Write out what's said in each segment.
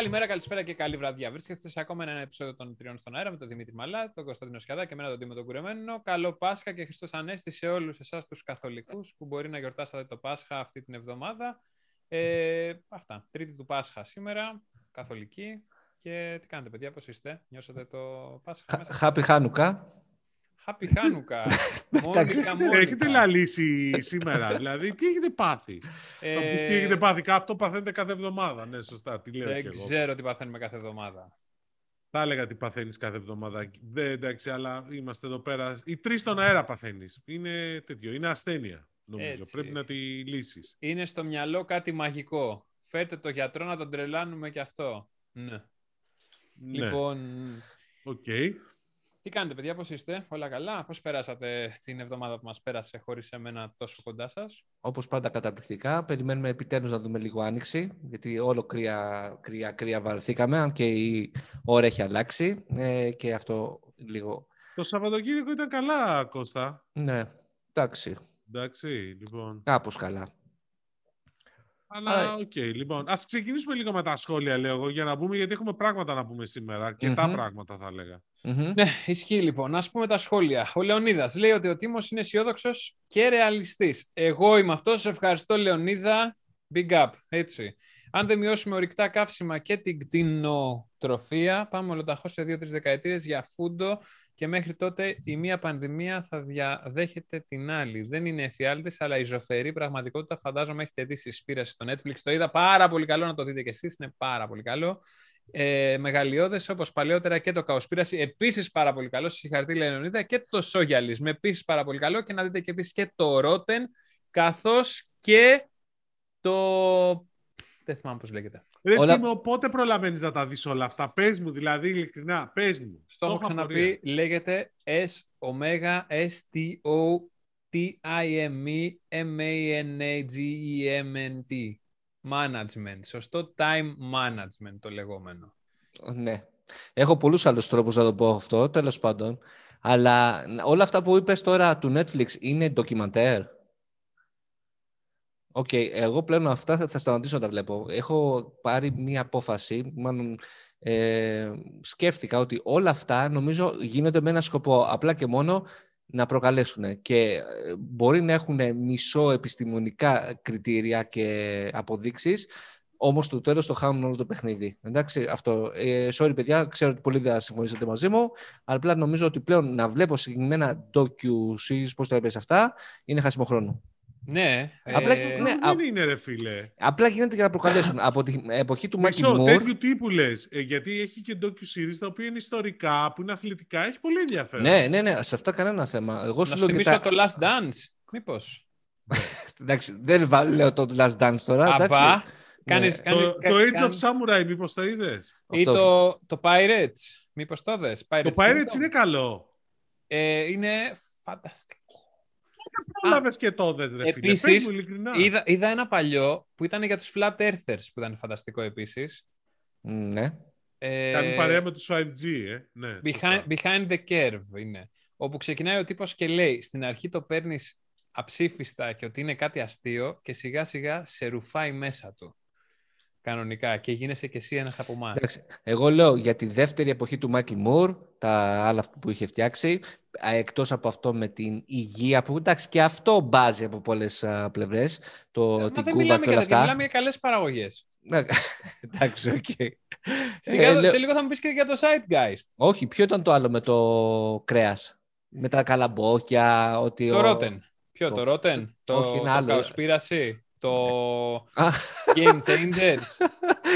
Καλημέρα, καλησπέρα και καλή βραδιά. Βρίσκεστε σε ακόμα ένα επεισόδιο των Τριών στον Αέρα με τον Δημήτρη Μαλά, τον Κωνσταντίνο Σκιαδά και εμένα τον Τίμο τον Κουρεμένο. Καλό Πάσχα και Χριστός Ανέστη σε όλους εσάς τους καθολικούς που μπορεί να γιορτάσατε το Πάσχα αυτή την εβδομάδα. Ε, αυτά. Τρίτη του Πάσχα σήμερα, καθολική. Και τι κάνετε, παιδιά, πώς είστε, νιώσατε το Πάσχα. Μέσα; Happy Hanukkah. Happy Hanukkah. Μόνικα, Μόνικα. Έχετε λαλήσει σήμερα, δηλαδή τι έχετε πάθει; Ε, Θα πεις τι έχετε πάθει, αυτό παθαίνετε κάθε εβδομάδα. Ναι, σωστά, τι λέω Δεν κι εγώ. ξέρω τι παθαίνουμε κάθε εβδομάδα. Θα έλεγα τι παθαίνεις κάθε εβδομάδα. Δεν, εντάξει, αλλά είμαστε εδώ πέρα. Οι τρεις στον αέρα παθαίνεις. Είναι τέτοιο, είναι ασθένεια, νομίζω. Έτσι. Πρέπει να τη λύσεις. Είναι στο μυαλό κάτι μαγικό. Φέρτε το γιατρό να τον τρελάνουμε και αυτό. Ναι. Ναι, Λοιπόν, οκ. Τι κάνετε παιδιά, πώς είστε, όλα καλά, πώς περάσατε την εβδομάδα που μας πέρασε χωρίς εμένα τόσο κοντά σας; Όπως πάντα καταπληκτικά. Περιμένουμε επιτέλους να δούμε λίγο άνοιξη, γιατί όλο κρύα, κρύα, κρύα βαρεθήκαμε, αν και η ώρα έχει αλλάξει ε, και αυτό λίγο... Το Σαββατοκύριακο ήταν καλά, Κώστα. Ναι, εντάξει, Εντάξει, λοιπόν. κάπως καλά. Αλλά Άρα- οκ, λοιπόν. Ας ξεκινήσουμε λίγο με τα σχόλια, λέω εγώ, για να πούμε, γιατί έχουμε πράγματα να πούμε σήμερα. Και τα Μμμ. πράγματα, θα έλεγα. Μμμ. Ναι, ισχύει λοιπόν. Ας πούμε τα σχόλια. Ο Λεωνίδας λέει ότι ο Τίμος είναι αισιόδοξος και ρεαλιστής. Εγώ είμαι αυτός. Σε ευχαριστώ, Λεωνίδα. Big up. Έτσι. Αν δεν μειώσουμε ορυκτά καύσιμα και την κτηνοτροφία, πάμε ολοταχώς σε δύο-τρεις δεκαετίες για φούντο και μέχρι τότε η μία πανδημία θα διαδέχεται την άλλη. Δεν είναι εφιάλτης, αλλά η ζωφερή πραγματικότητα. Φαντάζομαι έχετε δει συσπήραση στο Netflix. Το είδα πάρα πολύ καλό να το δείτε κι εσείς. Είναι πάρα πολύ καλό ε, μεγαλειώδες όπως παλαιότερα και το Καοσπίραση, επίσης πάρα πολύ καλό, συγχαρητήρια Λεωνίδα, και το Σόγιαλης, με επίσης πάρα πολύ καλό και να δείτε και επίσης και το Ρότεν, καθώς και το... Δεν θυμάμαι πώς λέγεται. Ρε, Όλα- Τίμω, πότε προλαβαίνεις να τα δεις όλα αυτά; Πες μου, δηλαδή, ειλικρινά, πες μου. Στο έχω έχω ξαναπεί, απορία. λέγεται S, Omega, S, T, O, T, I, M, E, M, A, N, A, G, E, M, N, T. Management. Σωστό time management το λεγόμενο. Ναι. Έχω πολλούς άλλους τρόπους να το πω αυτό, τέλος πάντων. Αλλά όλα αυτά που είπες τώρα του Netflix είναι ντοκιμαντέρ. Οκ, εγώ πλέον αυτά θα, θα σταματήσω να τα βλέπω. Έχω πάρει μία απόφαση, μάλλον ε, σκέφτηκα ότι όλα αυτά νομίζω γίνονται με ένα σκοπό, απλά και μόνο να προκαλέσουν και ε, μπορεί να έχουν μισό επιστημονικά κριτήρια και αποδείξεις, όμως στο τέλος το χάνουν όλο το παιχνίδι. Εντάξει, αυτό. Ε, sorry παιδιά, ξέρω ότι πολλοί δεν θα συμφωνήσετε μαζί μου, αλλά απλά νομίζω ότι πλέον να βλέπω συγκεκριμένα docu-series, πώς το έπαιζε αυτά, είναι χάσιμο χρόνο. Ναι. Απλά- ε, ναι, Δεν α- είναι, ρε φίλε. Απλά γίνεται για να προκαλέσουν. Από την εποχή του Μάκη Μισό, Μουρ, τέτοιου τύπου λες. Ε, γιατί έχει και docu-series τα οποία είναι ιστορικά, που είναι αθλητικά. Έχει πολύ ενδιαφέρον. ναι, ναι, ναι, σε αυτά κανένα θέμα. Εγώ Να σου σου λέω και θυμίσω τα... το Last Dance. Μήπως. Εντάξει, δεν βα- λέω το Last Dance τώρα. εντάξει. Αμπά. Κάνεις, Ναι. Το, κάνεις- το Age κάνεις- of Samurai, μήπως το είδες; Ή Αυτό. το, το Pirates. Μήπως το δες. Pirates Το Pirates Kingdom. είναι καλό. Ε, είναι φανταστικό. Πρόλαβες και το δες, ρε φίλε. Επίσης, Πες μου ειλικρινά. Είδα, είδα ένα παλιό που ήταν για τους Flat Earthers που ήταν φανταστικό επίσης. Ναι. Ε, Κάνει παρέα με τους 5G, ε. Ναι, behind, σωστά. behind the curve είναι. Όπου ξεκινάει ο τύπος και λέει στην αρχή το παίρνεις αψήφιστα και ότι είναι κάτι αστείο και σιγά σιγά σε ρουφάει μέσα του. Κανονικά και γίνεσαι και εσύ ένας από εμάς. Εντάξει, εγώ λέω για τη δεύτερη εποχή του Μάικλ Μουρ, τα άλλα που είχε φτιάξει, α, εκτός από αυτό με την υγεία που εντάξει και αυτό μπάζει από πολλές α, πλευρές, το, Μα την δεν κούβα μιλάμε και για όλα τέτοια, αυτά. μιλάμε για καλές παραγωγές. Ναι, εντάξει, οκ. Σιγά, Ε, λέω- Σε λίγο θα μου πεις και για το Zeitgeist. Όχι, ποιο ήταν το άλλο με το κρέας, με τα καλαμπόκια, ότι Το ο... Rotten. Ποιο, το- το Rotten, το, όχι, ένα το άλλο. Cowspiracy, το Α, Game Changers,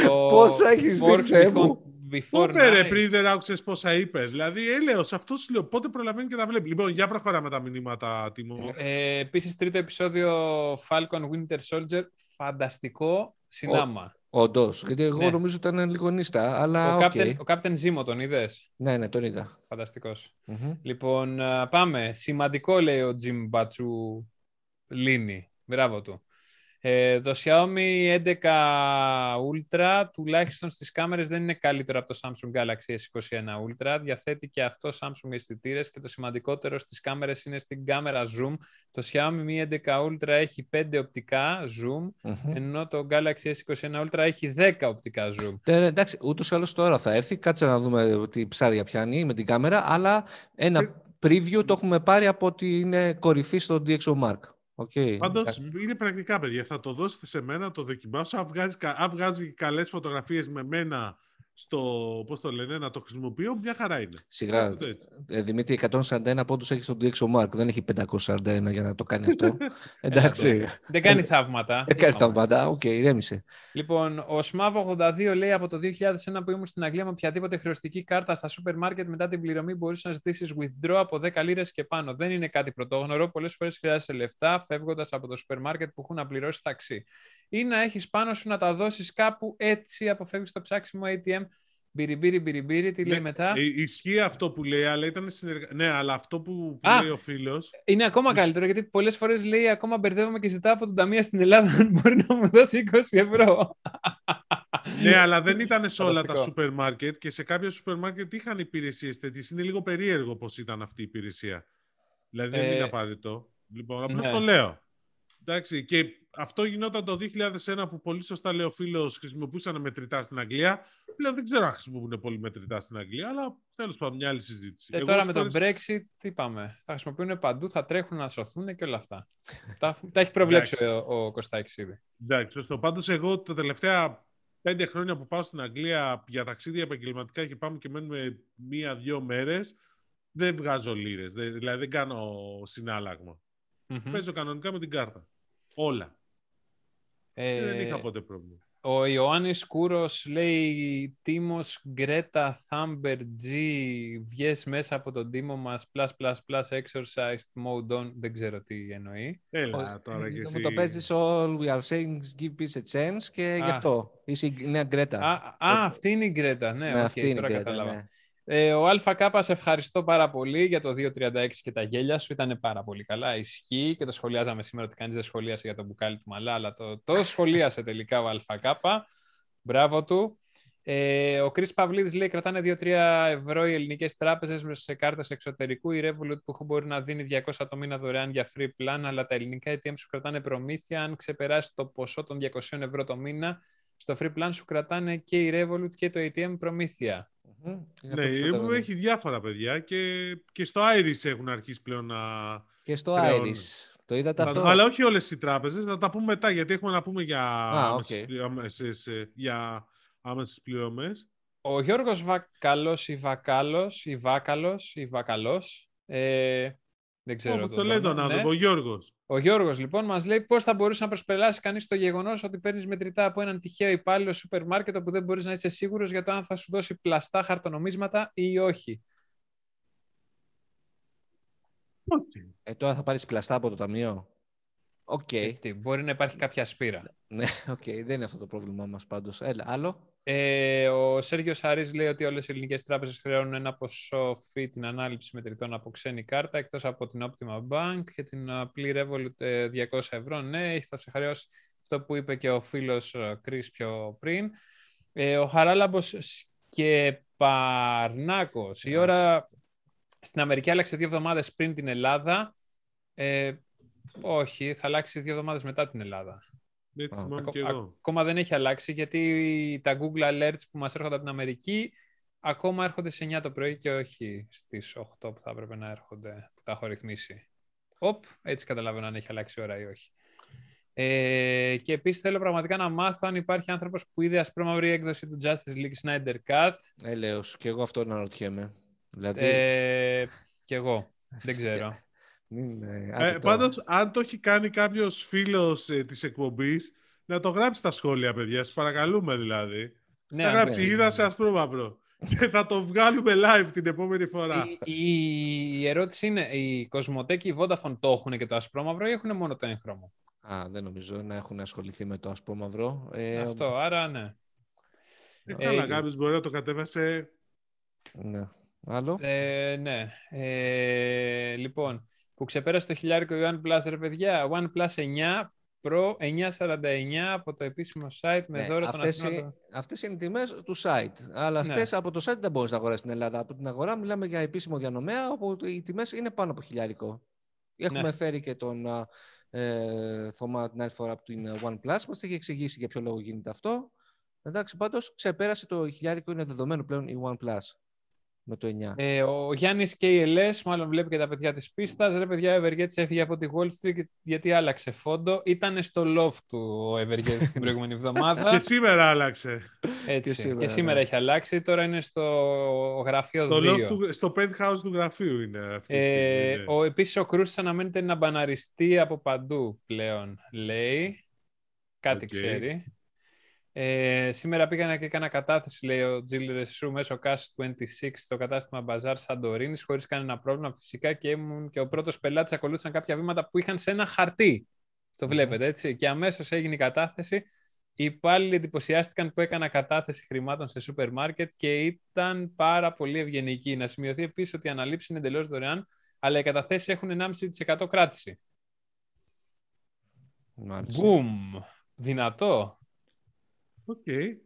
το Πόσα έχεις δει, Works Θεέ Before, μου; Το before είπε ρε Nice. πριν δεν άκουσες πόσα είπες. Δηλαδή έλεος, αυτό σου λέω. Πότε προλαβαίνει και τα βλέπει. Λοιπόν, για προχωράμε τα μηνύματα, Τίμω. Ε, Επίσης, τρίτο επεισόδιο Falcon Winter Soldier. Φανταστικό συνάμα. Όντως, γιατί εγώ Ναι. νομίζω ήταν λίγο νύστα, αλλά ο, οκ. Captain, ο Captain Zemo τον είδες; Ναι, ναι, τον είδα. Φανταστικός. Μμμ. Λοιπόν, α, πάμε. Σημαντικό λέει ο Jim Μπατσου Λίνι. Μπράβο του. Ε, το Xiaomi 11 Ultra τουλάχιστον στις κάμερες δεν είναι καλύτερο από το Samsung Galaxy S21 Ultra. Διαθέτει και αυτό Samsung αισθητήρες και το σημαντικότερο στις κάμερες είναι στην κάμερα zoom. Το Xiaomi Mi 11 Ultra έχει 5 οπτικά zoom, ενώ το Galaxy S21 Ultra έχει 10 οπτικά zoom. Ε, εντάξει, ούτως ή άλλως τώρα θα έρθει. Κάτσε να δούμε τι ψάρια πιάνει με την κάμερα, αλλά ένα ε, preview το έχουμε πάρει από ότι είναι κορυφή στο DxO Mark. Okay. Πάντως είναι πρακτικά, παιδιά. Θα το δώσετε σε μένα, το δοκιμάσω. Αν βγάζει, αν βγάζει καλές φωτογραφίες με μένα στο, πώς το λένε, να το χρησιμοποιώ, μια χαρά είναι. Σιγά, ε, Δημήτρη, 141 πόντους έχεις στον DxO Mark, δεν έχει 541 για να το κάνει αυτό. Εντάξει. δεν κάνει θαύματα. Δεν κάνει θαύματα, ok, okay, ηρέμησε. Λοιπόν, ο ΣΜΑΒ82 λέει από το 2001 που ήμουν στην Αγγλία με οποιαδήποτε χρεωστική κάρτα στα σούπερ μάρκετ μετά την πληρωμή μπορείς να ζητήσεις withdraw από 10 λίρες και πάνω. Δεν είναι κάτι πρωτόγνωρο. Πολλές φορές χρειάζεσαι λεφτά φεύγοντας από το σούπερ μάρκετ που έχουν να πληρώσει ταξί. Ή να έχεις πάνω σου να τα δώσεις κάπου έτσι αποφεύγεις το ψάξιμο ATM Μπυριμπύρι, μπυριμπύρι, τι λέει ναι, μετά; Ε, ισχύει αυτό που λέει, αλλά ήταν συνεργα... Ναι, αλλά αυτό που, που λέει ο φίλο. Είναι ακόμα καλύτερο, γιατί πολλές φορές λέει ακόμα μπερδεύομαι και ζητάω από τον Ταμεία στην Ελλάδα αν μπορεί να μου δώσει 20 ευρώ. ναι, αλλά δεν ήταν σε όλα τα σούπερ μάρκετ και σε κάποια σούπερ μάρκετ είχαν υπηρεσίες τέτοιες. Είναι λίγο περίεργο πώς ήταν αυτή η υπηρεσία. Δηλαδή δεν ε... είναι απαραίτητο. Λοιπόν, απλώς ναι. το λέω. Εντάξει, και αυτό γινόταν το 2001 που πολύ σωστά λέει ο φίλος χρησιμοποιούσαν μετρητά στην Αγγλία. Πλέον δεν ξέρω αν χρησιμοποιούν πολύ μετρητά στην Αγγλία, αλλά τέλος πάντων μια άλλη συζήτηση. Ε, τώρα με το Brexit, τι είπαμε. Θα χρησιμοποιούν παντού, θα τρέχουν να σωθούν και όλα αυτά. τα, τα έχει προβλέψει ο, ο Κωστάκης ήδη. Εντάξει, σωστό. Πάντως, εγώ τα τελευταία πέντε χρόνια που πάω στην Αγγλία για ταξίδια επαγγελματικά και πάμε και μένουμε μία-δύο μέρες, δεν βγάζω λίρες. Δηλαδή δεν κάνω συνάλλαγμα. Mm-hmm. Παίζω κανονικά με την κάρτα. Όλα. Ε, δεν είχα ποτέ πρόβλημα. Ο Ιωάννης Κούρος λέει Τίμος Γκρέτα Θάμπερ G βγες μέσα από τον τίμο μας plus plus plus exercised mode on δεν ξέρω τι εννοεί. Έλα τώρα και εσύ. Μου το παίζεις all we are saying give peace a chance και γι' αυτό είσαι η νέα Γκρέτα. Α, αυτή είναι η Γκρέτα, ναι, ναι okay, αυτή είναι τώρα Γκρέτα, κατάλαβα. Ναι. Ε, ο ΑΚ, σε ευχαριστώ πάρα πολύ για το 2.36 και τα γέλια σου. Ήταν πάρα πολύ καλά. Ισχύει και το σχολιάζαμε σήμερα ότι κανείς δεν σχολίασε για το μπουκάλι του μαλά, αλλά το, το σχολίασε τελικά ο ΑΚ. Μπράβο του. Ε, ο Κρις Παυλίδης λέει: Κρατάνε 2-3 ευρώ οι ελληνικές τράπεζες σε κάρτες εξωτερικού. Η Revolut που μπορεί να δίνει 200 το μήνα δωρεάν για free plan, αλλά τα ελληνικά ATM σου κρατάνε προμήθεια. Αν ξεπεράσει το ποσό των 200 ευρώ το μήνα, στο free plan σου κρατάνε και η Revolut και το ATM προμήθεια. Ναι, η έχει διάφορα παιδιά και, και στο Iris έχουν αρχίσει πλέον να... Και στο πλέον... Iris. Το είδατε αυτό; Αλλά όχι όλες οι τράπεζες, να τα πούμε μετά, γιατί έχουμε να πούμε για, ah, okay. άμεσες, ε, για άμεσες πληρωμές. Ο Γιώργος Βακαλός ή Βακάλος ή Βάκαλος ή Βακαλός ε, δεν ξέρω. το, το λέει τον άνθρωπο, ναι. ο Γιώργος. Ο Γιώργος λοιπόν μας λέει πώς θα μπορούσε να προσπελάσει κανείς το γεγονός ότι παίρνεις μετρητά από έναν τυχαίο υπάλληλο σούπερ μάρκετ όπου δεν μπορείς να είσαι σίγουρος για το αν θα σου δώσει πλαστά χαρτονομίσματα ή όχι. Okay. Ε, τώρα θα πάρεις πλαστά από το ταμείο. Ok. Okay. Ε, μπορεί να υπάρχει κάποια σπείρα. Ναι, ok. Okay. Δεν είναι αυτό το πρόβλημά μας πάντως. Έλα, άλλο. Ε, ο Σέργιος Αρή λέει ότι όλες οι ελληνικές τράπεζες χρεώνουν ένα ποσό fee την ανάληψη μετρητών από ξένη κάρτα, εκτός από την Optima Bank και την απλή Revolut 200 ε, ευρώ. Ναι, θα σε χρεώσει αυτό που είπε και ο φίλος Κρι πιο πριν. Ε, ο Χαράλαμπος Σκεπαρνάκος. Η ώρα στην Αμερική άλλαξε δύο εβδομάδες πριν την Ελλάδα. Ε, όχι, θα αλλάξει δύο εβδομάδες μετά την Ελλάδα. Έτσι, μόνο και εγώ. Ακόμα δεν έχει αλλάξει γιατί τα Google Alerts που μας έρχονται από την Αμερική ακόμα έρχονται σε 9 το πρωί και όχι στις 8 που θα έπρεπε να έρχονται, που τα έχω ρυθμίσει. Οπ, έτσι καταλαβαίνω αν έχει αλλάξει η ώρα ή όχι. Ε, και επίσης θέλω πραγματικά να μάθω αν υπάρχει άνθρωπος που είδε ασπρόμαυρη έκδοση του Justice League Snyder Cut. Έλεος, και εγώ αυτό να ρωτιέμαι. Δηλαδή... Ε, και εγώ. δεν ξέρω. Ε, Πάντως, αν το έχει κάνει κάποιος φίλος ε, της εκπομπής, να το γράψει στα σχόλια, παιδιά. Σας παρακαλούμε δηλαδή. Ναι, να γράψει ναι, είδα σε ασπρόμαυρο. και θα το βγάλουμε live την επόμενη φορά. Η, η, ερώτηση είναι, οι Κοσμοτέ και οι Vodafone το έχουν και το ασπρόμαυρο ή έχουν μόνο το έγχρωμο; Α, δεν νομίζω να έχουν ασχοληθεί με το ασπρόμαυρο. Ε, Αυτό, άρα ναι. Ε, καλά, ε, κάποιος μπορεί να το κατέβασε... Ναι. Άλλο. Ε, ναι. Ε, λοιπόν, που ξεπέρασε το χιλιάρικο η OnePlus, ρε παιδιά. OnePlus 9 Pro 949 από το επίσημο site με ναι, δώρο αυτές, των αυτές είναι οι τιμές του site. Αλλά ναι. αυτές από το site δεν μπορείς να αγοράσεις στην Ελλάδα. Από την αγορά μιλάμε για επίσημο διανομέα, όπου οι τιμές είναι πάνω από χιλιάρικο. Έχουμε ναι. φέρει και τον ε, Θωμά την άλλη φορά από την OnePlus. Μας έχει εξηγήσει για ποιο λόγο γίνεται αυτό. Εντάξει, πάντως ξεπέρασε το χιλιάρικο, είναι δεδομένο πλέον η OnePlus με το 9. Ε, ο Γιάννης KLS, μάλλον βλέπει και τα παιδιά της πίστας. Ρε παιδιά, ο Evergetz έφυγε από τη Wall Street γιατί άλλαξε φόντο. Ήταν στο loft του ο Evergetz την προηγούμενη εβδομάδα. και σήμερα άλλαξε. Έτσι, και σήμερα, και σήμερα ναι. έχει αλλάξει. Τώρα είναι στο γραφείο στο 2. Του, στο penthouse του γραφείου είναι αυτή. Ε, ναι. ο, επίσης ο Κρούσης αναμένεται να μπαναριστεί από παντού πλέον, λέει. Κάτι okay. ξέρει. Ε, σήμερα πήγα και έκανα κατάθεση, λέει ο Τζιλ Ρεσού, μέσω Cash 26 στο κατάστημα Bazaar Σαντορίνης, χωρίς κανένα πρόβλημα φυσικά και ήμουν και ο πρώτος πελάτης. Ακολούθησαν κάποια βήματα που είχαν σε ένα χαρτί. Το βλέπετε έτσι. Και αμέσως έγινε η κατάθεση. Οι υπάλληλοι εντυπωσιάστηκαν που έκανα κατάθεση χρημάτων σε σούπερ μάρκετ και ήταν πάρα πολύ ευγενικοί. Να σημειωθεί επίσης ότι οι αναλήψεις είναι εντελώς δωρεάν, αλλά οι καταθέσεις έχουν 1,5% κράτηση. Μπουμ! Δυνατό. Okay.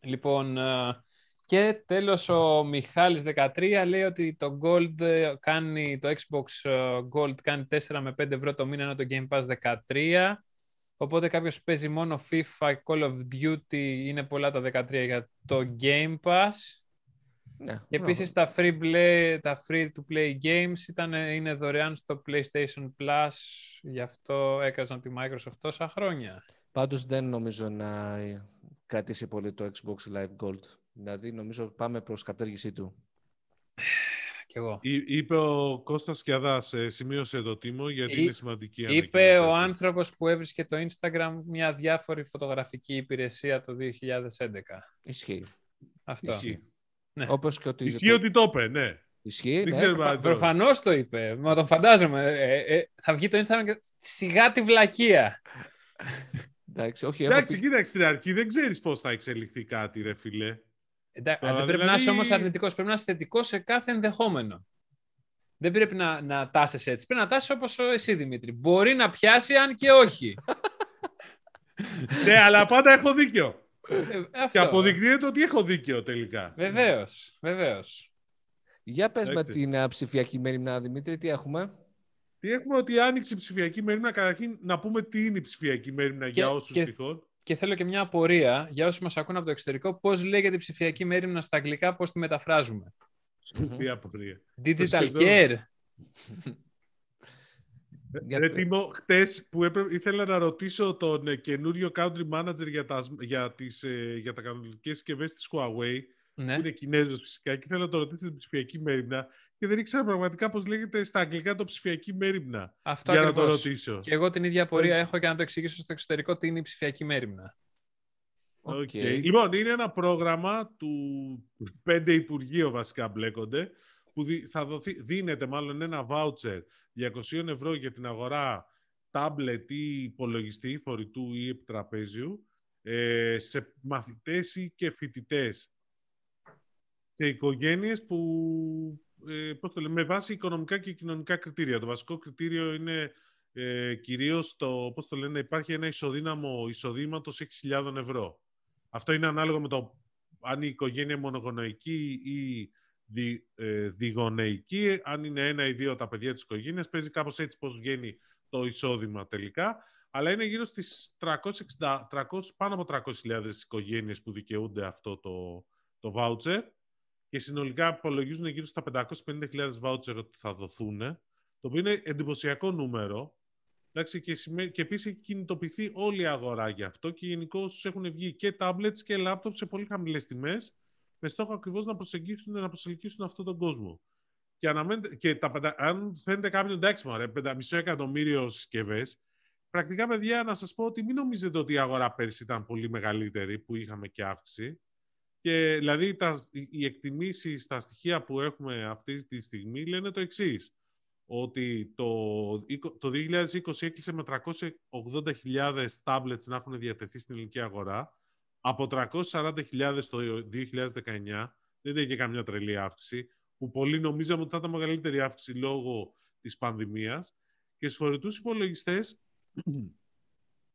Λοιπόν, ε, και τέλος ο Μιχάλης 13 λέει ότι το Gold ε, κάνει, το Xbox ε, Gold κάνει 4 με 5 ευρώ το μήνα ενώ το Game Pass 13. Οπότε κάποιος παίζει μόνο FIFA, Call of Duty, είναι πολλά τα 13 για το Game Pass. Ναι, και επίσης τα, free play, τα free to play games ήταν, είναι δωρεάν στο PlayStation Plus, γι' αυτό έκαζαν τη Microsoft τόσα χρόνια. Πάντως δεν νομίζω να κρατήσει πολύ το Xbox Live Gold. Δηλαδή νομίζω πάμε προς κατέργησή του. Κι εγώ. είπε ο Κώστας Κιαδάς, ε, σημείωσε το τίμο γιατί είναι σημαντική Είπε ο άνθρωπος που έβρισκε το Instagram μια διάφορη φωτογραφική υπηρεσία το 2011. Ισχύει. Αυτό. Ισχύει. Ναι. Όπως και ότι... Ισχύει ότι το είπε, ναι. Ισχύει, Δεν ναι. Προφανώ Προφανώς το είπε. Μα τον φαντάζομαι. Ε, ε, θα βγει το Instagram και σιγά τη βλακεία. Εντάξει, όχι, Εντάξει πει... κοίταξε στην αρχή, δεν ξέρεις πώς θα εξελιχθεί κάτι, ρε φιλέ. Εντάξει, δεν πρέπει να είσαι όμως αρνητικός, πρέπει να είσαι θετικός σε κάθε ενδεχόμενο. Δεν πρέπει να, να τάσει έτσι. Πρέπει να τάσει όπως εσύ, Δημήτρη. Μπορεί να πιάσει, αν και όχι. ναι, αλλά πάντα έχω δίκιο. Ε, και αποδεικνύεται ότι έχω δίκιο τελικά. Βεβαίως, βεβαίως. Για πες με την ψηφιακή μέρημνα, Δημήτρη, τι έχουμε; Τι έχουμε ότι άνοιξε η ψηφιακή μέρημνα. Καταρχήν να πούμε τι είναι η ψηφιακή μέρημνα για όσους τυχόν. Και θέλω και μια απορία για όσους μας ακούν από το εξωτερικό. Πώς λέγεται η ψηφιακή μέρημνα στα αγγλικά, πώς τη μεταφράζουμε; Σωστή απορία. Digital care. Ρε Τίμο, χτες που έπρεπε, ήθελα να ρωτήσω τον ε, καινούριο country manager για τα, για τις, ε, για τα κανονικές συσκευές της Huawei, ναι. που είναι Κινέζος φυσικά, και ήθελα να το ρωτήσω την ψηφιακή μέρημνα και δεν ήξερα πραγματικά πώς λέγεται στα αγγλικά το ψηφιακή μέρημνα. Αυτό για ακριβώς. να το ρωτήσω. Και εγώ την ίδια πορεία έχω και να το εξηγήσω στο εξωτερικό τι είναι η ψηφιακή μέρημνα. Okay. Λοιπόν, είναι ένα πρόγραμμα του πέντε Υπουργείου βασικά μπλέκονται, που θα δοθεί, δίνεται μάλλον ένα voucher 200 ευρώ για την αγορά τάμπλετ ή υπολογιστή φορητού ή επιτραπέζιου ε, σε μαθητές ή και φοιτητές σε οικογένειες που ε, πώς το λέμε, με βάση οικονομικά και κοινωνικά κριτήρια. Το βασικό κριτήριο είναι ε, κυρίως το, πώς το λένε, υπάρχει ένα ισοδύναμο εισοδήματος 6.000 ευρώ. Αυτό είναι ανάλογο με το αν η οικογένεια μονογονοϊκή ή δι, ε, διγονεϊκή, αν είναι ένα ή δύο τα παιδιά της οικογένειας, παίζει κάπως έτσι πώς βγαίνει το εισόδημα τελικά, αλλά είναι γύρω στις 360, 300, πάνω από 300.000 οικογένειες που δικαιούνται αυτό το, το voucher και συνολικά απολογίζουν γύρω στα 550.000 voucher ότι θα δοθούν, το οποίο είναι εντυπωσιακό νούμερο. Εντάξει, και, και επίσης έχει κινητοποιηθεί όλη η αγορά γι' αυτό και γενικώ έχουν βγει και tablets και laptops σε πολύ χαμηλές τιμές, με στόχο ακριβώς να προσεγγίσουν, να προσελκύσουν αυτόν τον κόσμο. Και, και τα, αν φαίνεται κάποιον εντάξει, μωρέ, 5,5 εκατομμύριο συσκευές, πρακτικά, παιδιά, να σας πω ότι μην νομίζετε ότι η αγορά πέρσι ήταν πολύ μεγαλύτερη, που είχαμε και αύξηση. Και δηλαδή τα, οι εκτιμήσεις στα στοιχεία που έχουμε αυτή τη στιγμή λένε το εξής. Ότι το, το 2020 έκλεισε με 380.000 tablets να έχουν διατεθεί στην ελληνική αγορά. Από 340.000 το 2019 δεν είχε καμιά τρελή αύξηση, που πολλοί νομίζαμε ότι θα ήταν μεγαλύτερη αύξηση λόγω της πανδημίας. Και στους φορητούς υπολογιστές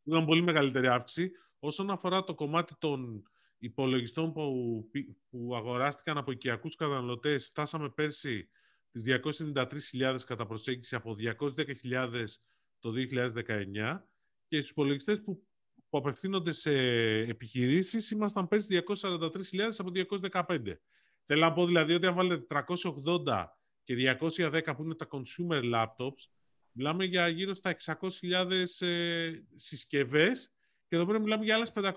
Είχαμε πολύ μεγαλύτερη αύξηση. Όσον αφορά το κομμάτι των υπολογιστών που, που αγοράστηκαν από οικιακούς καταναλωτές, φτάσαμε πέρσι τις 293.000 κατά προσέγγιση από 210.000 το 2019 και στους υπολογιστές που, που απευθύνονται σε επιχειρήσεις ήμασταν πέρσι 243.000 από 215. Θέλω να πω δηλαδή ότι αν βάλετε 380 και 210 που είναι τα consumer laptops, μιλάμε για γύρω στα 600.000 ε, συσκευές και εδώ πέρα μιλάμε για άλλες 500.000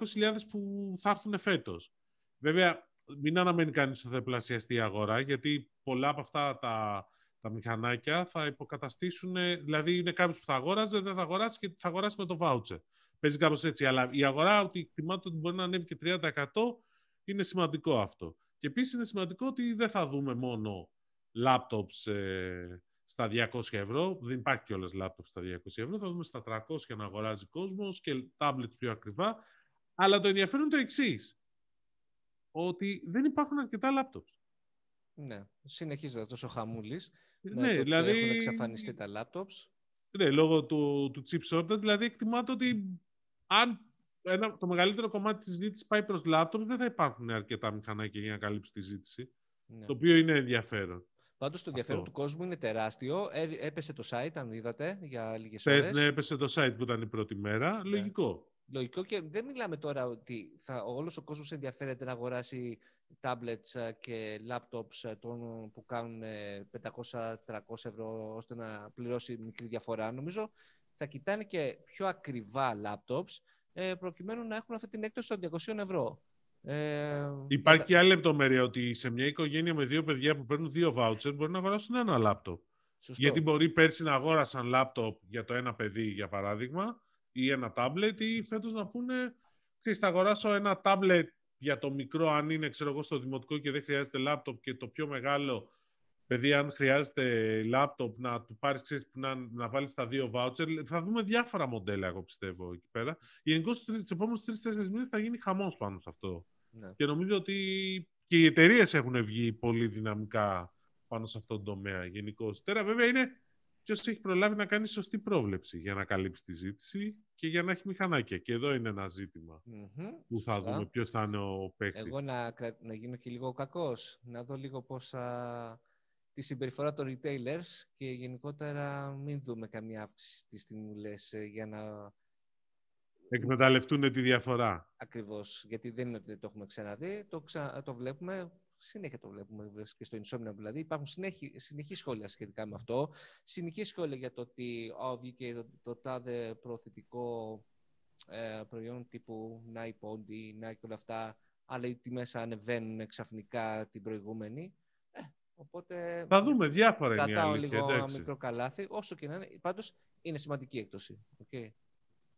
που θα έρθουν φέτος. Βέβαια, μην αναμένει κανείς ότι θα διπλασιαστεί η αγορά, γιατί πολλά από αυτά τα, τα μηχανάκια θα υποκαταστήσουν, δηλαδή είναι κάποιος που θα αγόραζε, δεν θα αγοράσει και θα αγοράσει με το voucher. Παίζει κάπως έτσι, αλλά η αγορά ότι εκτιμάται ότι μπορεί να ανέβει και 30% είναι σημαντικό αυτό. Και επίσης είναι σημαντικό ότι δεν θα δούμε μόνο laptops ε, στα 200 ευρώ. Δεν υπάρχει κιόλας laptops στα 200 ευρώ. Θα δούμε στα 300 να αγοράζει κόσμος και tablets πιο ακριβά. Αλλά το ενδιαφέρον είναι το εξής. Ότι δεν υπάρχουν αρκετά laptops. Ναι, συνεχίζεται τόσο χαμούλης. Ναι, δηλαδή... Έχουν εξαφανιστεί τα laptops. Ναι, λόγω του, του chip shortage. Δηλαδή εκτιμάται ότι αν ένα, το μεγαλύτερο κομμάτι της ζήτηση πάει προς laptops, δεν θα υπάρχουν αρκετά μηχανάκια για να καλύψει τη ζήτηση. Ναι. Το οποίο είναι ενδιαφέρον. Πάντως το ενδιαφέρον του κόσμου είναι τεράστιο. Ε, έπεσε το site, αν είδατε, για λίγες ώρες. Ναι, έπεσε το site που ήταν η πρώτη μέρα. Ναι. Λογικό. Λογικό και δεν μιλάμε τώρα ότι θα, όλος ο κόσμος ενδιαφέρεται να αγοράσει tablets ε, και laptops ε, που κάνουν 500-300 ευρώ ώστε να πληρώσει μικρή διαφορά. Νομίζω θα κοιτάνε και πιο ακριβά laptops προκειμένου να έχουν αυτή την έκπτωση των 200 ευρώ. Ε, Υπάρχει και άλλη λεπτομέρεια ότι σε μια οικογένεια με δύο παιδιά που παίρνουν δύο voucher μπορεί να αγοράσουν ένα λάπτοπ. Γιατί μπορεί πέρσι να αγόρασαν λάπτοπ για το ένα παιδί, για παράδειγμα, ή ένα τάμπλετ, ή φέτος να πούνε, ξέρεις, θα αγοράσω ένα τάμπλετ για το μικρό, αν είναι, ξέρω εγώ, στο δημοτικό και δεν χρειάζεται λάπτοπ και το πιο μεγάλο παιδί, αν χρειάζεται λάπτοπ, να του πάρεις, ξέρεις, να, να βάλεις τα δύο voucher. Θα δούμε διάφορα μοντέλα, εγώ πιστεύω, εκεί πέρα. Γενικώς, του επόμενου τρει-τέσσερι μήνες θα γίνει χαμός πάνω σε αυτό. Ναι. Και νομίζω ότι και οι εταιρείες έχουν βγει πολύ δυναμικά πάνω σε αυτόν τον τομέα γενικώ. Τώρα, βέβαια, είναι ποιος έχει προλάβει να κάνει σωστή πρόβλεψη για να καλύψει τη ζήτηση και για να έχει μηχανάκια. Και εδώ είναι ένα που θα δούμε ποιος θα είναι ο παίκτης. Εγώ να, να γίνω και λίγο κακός, να δω λίγο πώ τη συμπεριφορά των retailers και γενικότερα μην δούμε καμία αύξηση στις τιμούλες ε, για να εκμεταλλευτούν τη διαφορά. Ακριβώς, γιατί δεν είναι ότι το έχουμε ξαναδεί, το, ξα... το βλέπουμε, συνέχεια το βλέπουμε και στο Insomnia δηλαδή. Υπάρχουν συνέχει, συνεχή σχόλια σχετικά με αυτό. Συνεχή σχόλια για το ότι oh, βγήκε το, το τάδε προωθητικό ε, προϊόν τύπου Nike Pondy, Nike όλα αυτά, αλλά οι τιμές ανεβαίνουν ξαφνικά την προηγούμενη. Ε, οπότε, Θα δούμε διάφορα Κρατάω λίγο ένα μικρό καλάθι, όσο και να είναι. Πάντως είναι σημαντική έκπτωση. Okay.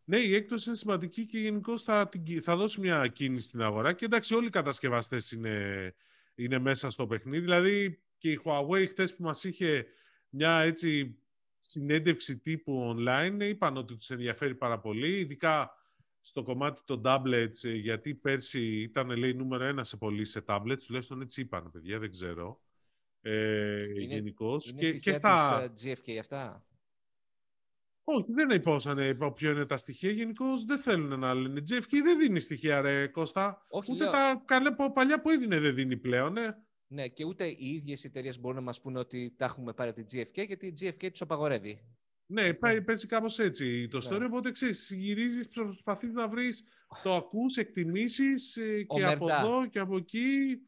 Ναι, η έκπτωση είναι σημαντική και γενικώ θα, θα δώσει μια κίνηση στην αγορά. Και εντάξει, όλοι οι κατασκευαστές είναι, είναι μέσα στο παιχνίδι. Δηλαδή και η Huawei χτες που μας είχε μια έτσι συνέντευξη τύπου online είπαν ότι τους ενδιαφέρει πάρα πολύ, ειδικά στο κομμάτι των tablets, γιατί πέρσι ήταν λέει νούμερο ένα σε πολλοί σε tablets, τουλάχιστον έτσι είπαν παιδιά, δεν ξέρω. Ε, είναι, γενικώς. Είναι και, και στα... της GFK αυτά; Όχι, δεν υπόσανε ποιο είναι τα στοιχεία. Γενικώς δεν θέλουν να λένε. JFK δεν δίνει στοιχεία, ρε Κώστα. Όχι, ούτε λέω... τα καλέ παλιά που έδινε δεν δίνει πλέον, ναι. Ναι, και ούτε οι ίδιες εταιρείες μπορούν να μας πούνε ότι τα έχουμε πάρει από την GFK, γιατί η GFK τους απαγορεύει. Ναι, πάει, παίζει κάπως έτσι το story. Ναι. Οπότε ξέρεις, γυρίζεις, προσπαθείς να βρεις το ακούς, εκτιμήσεις ε, και από εδώ και από εκεί.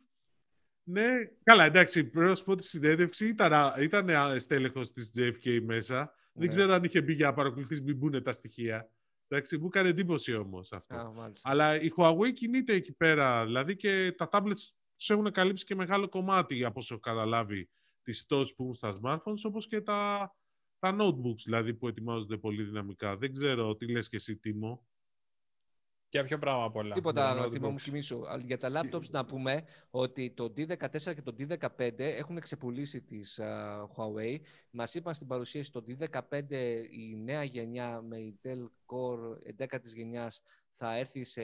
Ναι, καλά, εντάξει, πρέπει να σου πω τη συνέντευξη ήταν, ήταν στέλεχος της JFK μέσα. Δεν ναι. ξέρω αν είχε μπει για να παρακολουθήσει, μην μπουν τα στοιχεία. Εντάξει, μου έκανε εντύπωση όμως αυτό. Αλλά η Huawei κινείται εκεί πέρα. Δηλαδή και τα tablets τους έχουν καλύψει και μεγάλο κομμάτι, από όσο καταλάβει, τη πτώση που έχουν στα smartphones, όπως και τα, τα notebooks δηλαδή, που ετοιμάζονται πολύ δυναμικά. Δεν ξέρω τι λες και εσύ, Τίμο. Για ποιο πράγμα απ' όλα. Τίποτα, Τίμο μου κοιμήσω. Για τα laptops να πούμε ότι το D14 και το D15 έχουν ξεπουλήσει τις uh, Huawei. Μας είπαν στην παρουσίαση το D15 η νέα γενιά με Intel Core 11 της γενιάς θα έρθει σε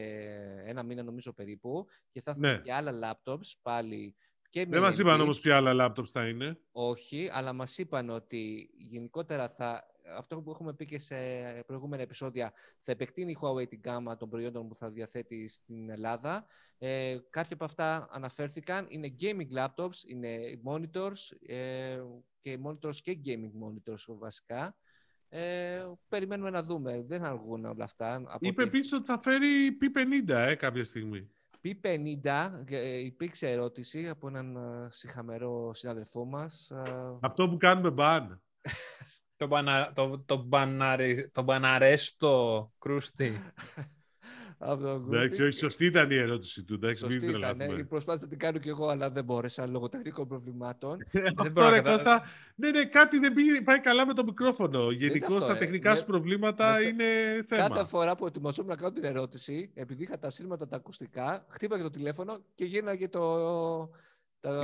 ένα μήνα νομίζω περίπου και θα έχουν ναι. και άλλα laptops πάλι και Δεν μας είπαν όμως ποια άλλα laptops θα είναι. Όχι, αλλά μας είπαν ότι γενικότερα θα αυτό που έχουμε πει και σε προηγούμενα επεισόδια, θα επεκτείνει η Huawei την γάμα των προϊόντων που θα διαθέτει στην Ελλάδα. Ε, κάποια από αυτά αναφέρθηκαν. Είναι gaming laptops, είναι monitors ε, και monitors και gaming monitors βασικά. Ε, περιμένουμε να δούμε. Δεν αργούν όλα αυτά. Είπε επίσης ότι θα φέρει P50 ε, κάποια στιγμή. P50, ε, υπήρξε ερώτηση από έναν ε, συγχαμερό συνάδελφό μας. Ε, Αυτό που κάνουμε μπαν. το, μπανα, το, το, το μπαναρέστο κρούστη. Εντάξει, όχι, σωστή ήταν η ερώτηση του. Εντάξει, σωστή ήταν. Ναι. Προσπάθησα να την κάνω κι εγώ, αλλά δεν μπόρεσα λόγω τεχνικών προβλημάτων. δεν μπορώ να Κώστα, ναι, ναι, κάτι δεν πάει καλά με το μικρόφωνο. Γενικώς τα τεχνικά σου προβλήματα είναι θέμα. Κάθε φορά που ετοιμαζόμουν να κάνω την ερώτηση, επειδή είχα τα σύρματα τα ακουστικά, χτύπαγε το τηλέφωνο και γίναγε το,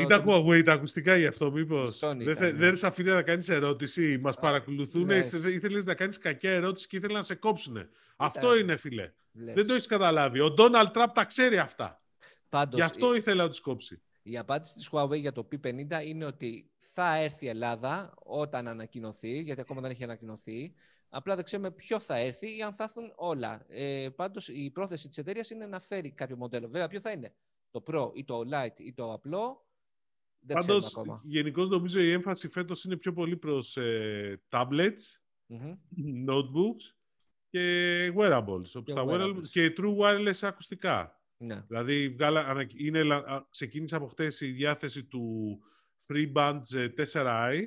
ήταν Huawei τα ακουστικά γι' αυτό, μήπως. Δεν, θε, δεν σε αφήνει να κάνεις ερώτηση. Μας παρακολουθούν. Ήθελες να κάνεις κακιά ερώτηση και ήθελε να σε κόψουν. Αυτό είναι, φίλε. Δεν το έχεις καταλάβει. Ο Ντόναλτ Τραμπ τα ξέρει αυτά. Πάντως, Γι' αυτό ήθελε να τους κόψει. Η απάντηση της Huawei για το P50 είναι ότι θα έρθει η Ελλάδα όταν ανακοινωθεί, γιατί ακόμα δεν έχει ανακοινωθεί. Απλά δεν ξέρουμε ποιο θα έρθει ή αν θα έρθουν όλα. Ε, πάντως η πρόθεση της εταιρείας είναι να φέρει κάποιο μοντέλο. Βέβαια, ποιο θα είναι; Το Pro ή το Lite ή το απλό δεν Πάντως, γενικώς νομίζω η έμφαση φέτος είναι πιο πολύ προς ε, tablets, notebooks και wearables. Και, wearables. και true wireless ακουστικά. Ναι. Δηλαδή βγάλα, είναι, ξεκίνησε από χτες η διάθεση του FreeBand 4i,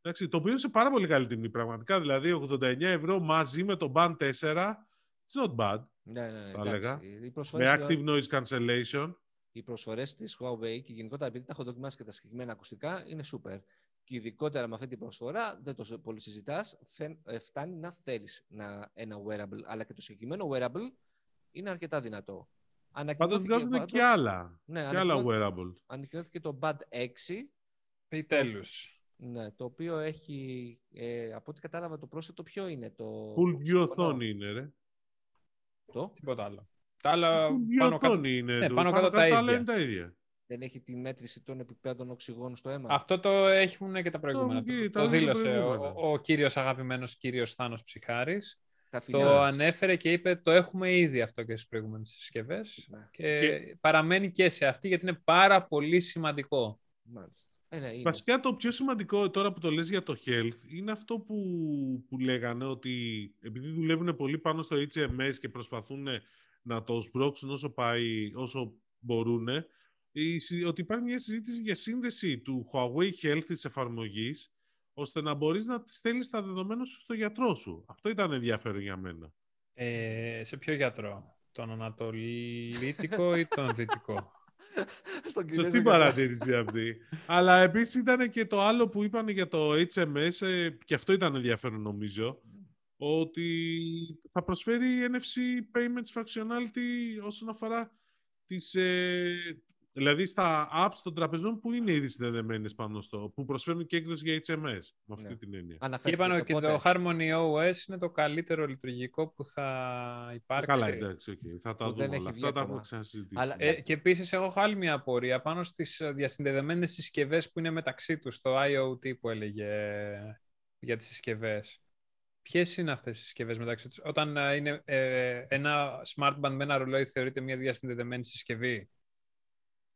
εντάξει, το οποίο είναι σε πάρα πολύ καλή τιμή πραγματικά. Δηλαδή 89 ευρώ μαζί με το Band 4, it's not bad. Ναι, ναι, ναι, εντάξει, με active noise cancellation οι προσφορές της Huawei και γενικότερα επειδή τα έχω δοκιμάσει και τα συγκεκριμένα ακουστικά είναι super. Και ειδικότερα με αυτή την προσφορά, δεν το πολύ συζητάς, ε, φτάνει να θέλεις ένα wearable. Αλλά και το συγκεκριμένο wearable είναι αρκετά δυνατό. Πάντως βγάζουν και άλλα. Ναι, και άλλα wearable. Ανακοινώθηκε το Bad 6. Επιτέλου. Ναι, το οποίο έχει, ε, από ό,τι κατάλαβα το πρόσθετο ποιο είναι το... Full view οθόνη είναι, ρε. Το; Τίποτα άλλο. Τα άλλα πάνω κάτω, είναι, ναι, πάνω κάτω, τα, ίδια. είναι τα ίδια. Δεν έχει τη μέτρηση των επιπέδων οξυγόνου στο αίμα; Αυτό το έχουν και τα προηγούμενα. Το, το, το δήλωσε ο, ο κύριος αγαπημένος κύριος Θάνος Ψυχάρης. Το ανέφερε και είπε το έχουμε ήδη αυτό και στις προηγούμενες συσκευές. Ναι. Και, και παραμένει και σε αυτή γιατί είναι πάρα πολύ σημαντικό. Μάλιστα. Ε, ναι, Βασικά το πιο σημαντικό τώρα που το λες για το health είναι αυτό που, που λέγανε ότι επειδή δουλεύουν πολύ πάνω στο HMS και προσπαθούν να το σπρώξουν όσο, πάει, όσο μπορούν, ότι υπάρχει μια συζήτηση για σύνδεση του Huawei Health της εφαρμογής, ώστε να μπορείς να στέλνεις τα δεδομένα σου στο γιατρό σου. Αυτό ήταν ενδιαφέρον για μένα. Ε, σε ποιο γιατρό; Τον Ανατολίτικο ή τον Δυτικό; Στον τι παρατήρηση αυτή. Αλλά επίσης ήταν και το άλλο που είπαν για το HMS, ε, και αυτό ήταν ενδιαφέρον νομίζω, ότι θα προσφέρει NFC Payments Functionality όσον αφορά τις, ε, δηλαδή στα apps των τραπεζών που είναι ήδη συνδεδεμένες πάνω στο, που προσφέρουν και έκδοση για HMS, με αυτή ναι. την έννοια. Και είπαν ότι το Harmony OS είναι το καλύτερο λειτουργικό που θα υπάρξει. Καλά, εντάξει, okay. θα τα δούμε όλα αυτά, τα έχουμε ξανασυζητήσει. Αλλά, ε, και επίσης έχω άλλη μια απορία πάνω στις διασυνδεδεμένες συσκευές που είναι μεταξύ τους, το IoT που έλεγε για τις συσκευές. Ποιες είναι αυτές οι συσκευές μεταξύ τους, Όταν ε, είναι ε, ένα smartband με ένα ρολόι, θεωρείται μια διασυνδεδεμένη συσκευή;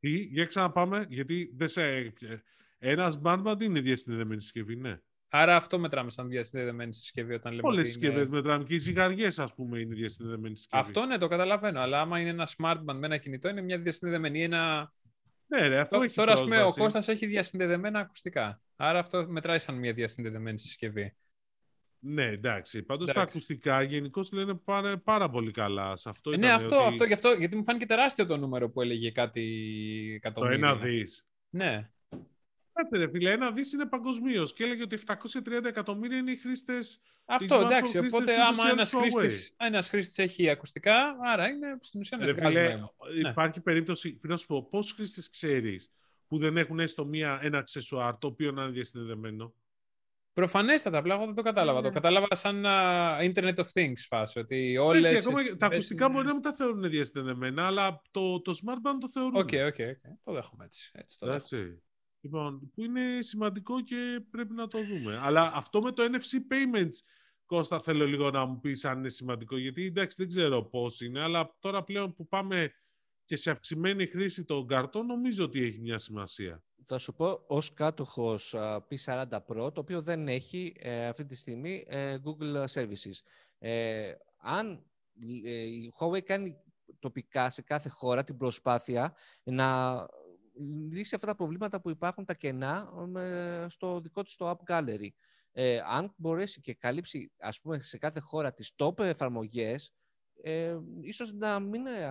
Τι, για ξαναπάμε, γιατί δεν σε... Ένα smartband είναι διασυνδεδεμένη συσκευή, ναι. Άρα αυτό μετράμε σαν διασυνδεδεμένη συσκευή όταν λέμε. Πολλές συσκευέ είναι... μετράμε και οι ζυγαριές, ας πούμε, είναι διασυνδεδεμένη συσκευή. Αυτό ναι, το καταλαβαίνω. Αλλά άμα είναι ένα smartband με ένα κινητό, είναι μια διασυνδεδεμένη. Ένα... Ναι, ρε, αυτό έχει Τώρα, ας πούμε, ο Κώστας έχει διασυνδεδεμένα ακουστικά. Άρα αυτό μετράει σαν μια διασυνδεδεμένη συσκευή. Ναι, εντάξει. Πάντως τα ακουστικά γενικώ λένε πάρα, πάρα πολύ καλά. Σε αυτό ε, ναι, αυτό, ότι... αυτό, γι αυτό, γιατί μου φάνηκε τεράστιο το νούμερο που έλεγε κάτι εκατομμύρια. Το ένα δις. Ναι. Κάτσε ρε φίλε, ένα δις είναι παγκοσμίως και έλεγε ότι 730 εκατομμύρια είναι οι χρήστες. Αυτό εντάξει. Οπότε, άμα ένας χρήστης ένας χρήστης έχει ακουστικά, άρα είναι στην ουσία να φίλε, Υπάρχει ναι. περίπτωση, να σου πω, πόσου χρήστες ξέρεις που δεν έχουν έστω μία, ένα αξεσουάρ το οποίο να είναι διασυνδεδεμένο; Προφανέστατα, απλά εγώ δεν το κατάλαβα. Το ναι. κατάλαβα σαν uh, Internet of Things φάση. Ότι όλες Έτσι, ακόμα, τα ακουστικά μπορεί να μην τα θεωρούν διασυνδεδεμένα, αλλά το, το smartband το θεωρούν. Ok, ok, ok. Το δέχομαι έτσι. έτσι το δέχομαι. Λοιπόν, που είναι σημαντικό και πρέπει να το δούμε. Αλλά αυτό με το NFC Payments, Κώστα, θέλω λίγο να μου πεις αν είναι σημαντικό, γιατί εντάξει δεν ξέρω πώς είναι, αλλά τώρα πλέον που πάμε και σε αυξημένη χρήση των καρτών, νομίζω ότι έχει μια σημασία. Θα σου πω ως κάτοχος P40 Pro, το οποίο δεν έχει ε, αυτή τη στιγμή ε, Google Services. Ε, αν η Huawei κάνει τοπικά σε κάθε χώρα την προσπάθεια να λύσει αυτά τα προβλήματα που υπάρχουν τα κενά στο δικό του το App Gallery. Ε, αν μπορέσει και καλύψει ας πούμε σε κάθε χώρα τις top εφαρμογές ε, ίσως να μην ε,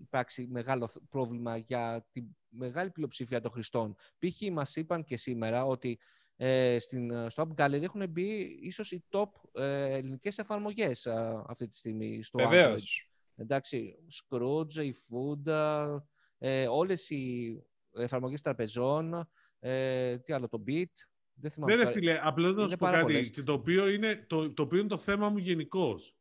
υπάρξει μεγάλο πρόβλημα για τη μεγάλη πλειοψηφία των χρηστών. Π.χ. μας είπαν και σήμερα ότι ε, στην, στο App Gallery έχουν μπει ίσως οι top ε, ελληνικές εφαρμογές αυτή τη στιγμή στο Βεβαίως. Εντάξει, Scrooge, η Food, ε, όλες οι εφαρμογές τραπεζών, ε, τι άλλο, το Beat, δεν θυμάμαι. Ναι, φίλε, απλώς να σου πω κάτι, το οποίο, είναι, το, το οποίο είναι το θέμα μου γενικώς.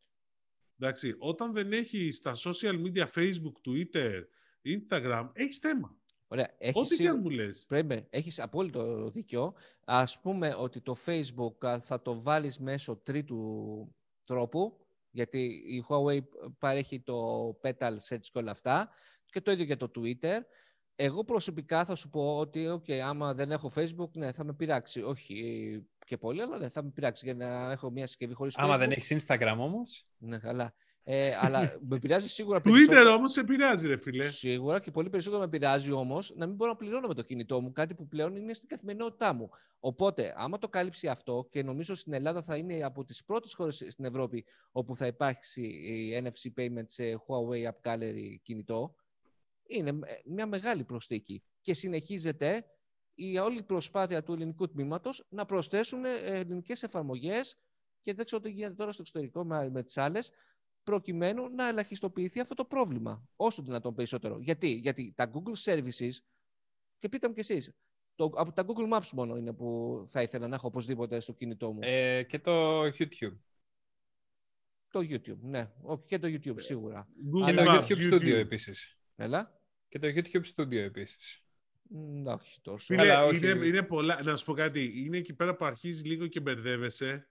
Εντάξει, όταν δεν έχει στα social media Facebook, Twitter, Instagram, έχεις θέμα. Ωραία. Έχεις Ό,τι και αν μου λες. Πρέπει, έχεις απόλυτο δίκιο. Ας πούμε ότι το Facebook θα το βάλεις μέσω τρίτου τρόπου, γιατί η Huawei παρέχει το Petal Search και όλα αυτά, και το ίδιο για το Twitter. Εγώ προσωπικά θα σου πω ότι, OK, άμα δεν έχω Facebook, ναι, θα με πειράξει. Όχι και πολύ, αλλά ναι, θα με πειράξει για να έχω μια συσκευή χωρίς Άμα δεν έχεις Instagram όμως. Ναι, καλά. Ε, αλλά με πειράζει σίγουρα περισσότερο. Twitter όμως σε πειράζει, ρε φίλε. Σίγουρα και πολύ περισσότερο με πειράζει όμως να μην μπορώ να πληρώνω με το κινητό μου κάτι που πλέον είναι στην καθημερινότητά μου. Οπότε, άμα το κάλυψει αυτό και νομίζω στην Ελλάδα θα είναι από τις πρώτες χώρες στην Ευρώπη όπου θα υπάρξει η NFC payment σε Huawei App Gallery κινητό, είναι μια μεγάλη προσθήκη. Και συνεχίζεται η όλη προσπάθεια του ελληνικού τμήματος να προσθέσουν ε, ελληνικές εφαρμογές και δεν ξέρω τι γίνεται τώρα στο εξωτερικό με, με τις άλλες, προκειμένου να ελαχιστοποιηθεί αυτό το πρόβλημα όσο δυνατόν περισσότερο. Γιατί, Γιατί τα Google Services, και πείτε μου κι εσείς, το, από τα Google Maps μόνο είναι που θα ήθελα να έχω οπωσδήποτε στο κινητό μου. Ε, και το YouTube. Το YouTube, ναι. Και το YouTube σίγουρα. και το YouTube, YouTube Studio επίσης. Έλα. Και το YouTube Studio επίσης. Όχι τόσο. Φίλε, όχι. Είναι, είναι πολλά. Να σου πω κάτι. Είναι εκεί πέρα που αρχίζει λίγο και μπερδεύεσαι,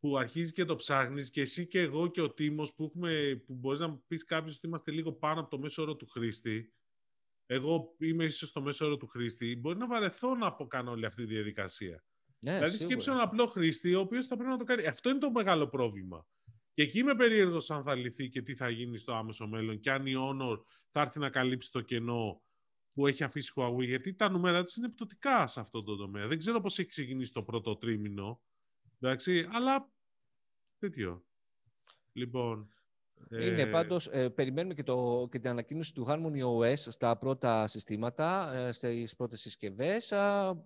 που αρχίζει και το ψάχνεις και εσύ και εγώ και ο Τίμος που, έχουμε, που μπορείς να πεις κάποιος ότι είμαστε λίγο πάνω από το μέσο όρο του χρήστη. Εγώ είμαι ίσως στο μέσο όρο του χρήστη. Μπορεί να βαρεθώ να κάνω όλη αυτή τη διαδικασία. Ναι, δηλαδή σκέψου έναν απλό χρήστη, ο οποίος θα πρέπει να το κάνει. Αυτό είναι το μεγάλο πρόβλημα. Και εκεί είμαι περίεργος αν θα λυθεί και τι θα γίνει στο άμεσο μέλλον και αν η Honor θα έρθει να καλύψει το κενό που έχει αφήσει η Huawei, γιατί τα νούμερα της είναι πτωτικά σε αυτό το τομέα. Δεν ξέρω πώς έχει ξεκινήσει το πρώτο τρίμηνο, εντάξει, αλλά τέτοιο. Λοιπόν... Είναι ε... πάντως, ε, περιμένουμε και, το, και την ανακοίνωση του Harmony OS στα πρώτα συστήματα, ε, στις πρώτες συσκευές.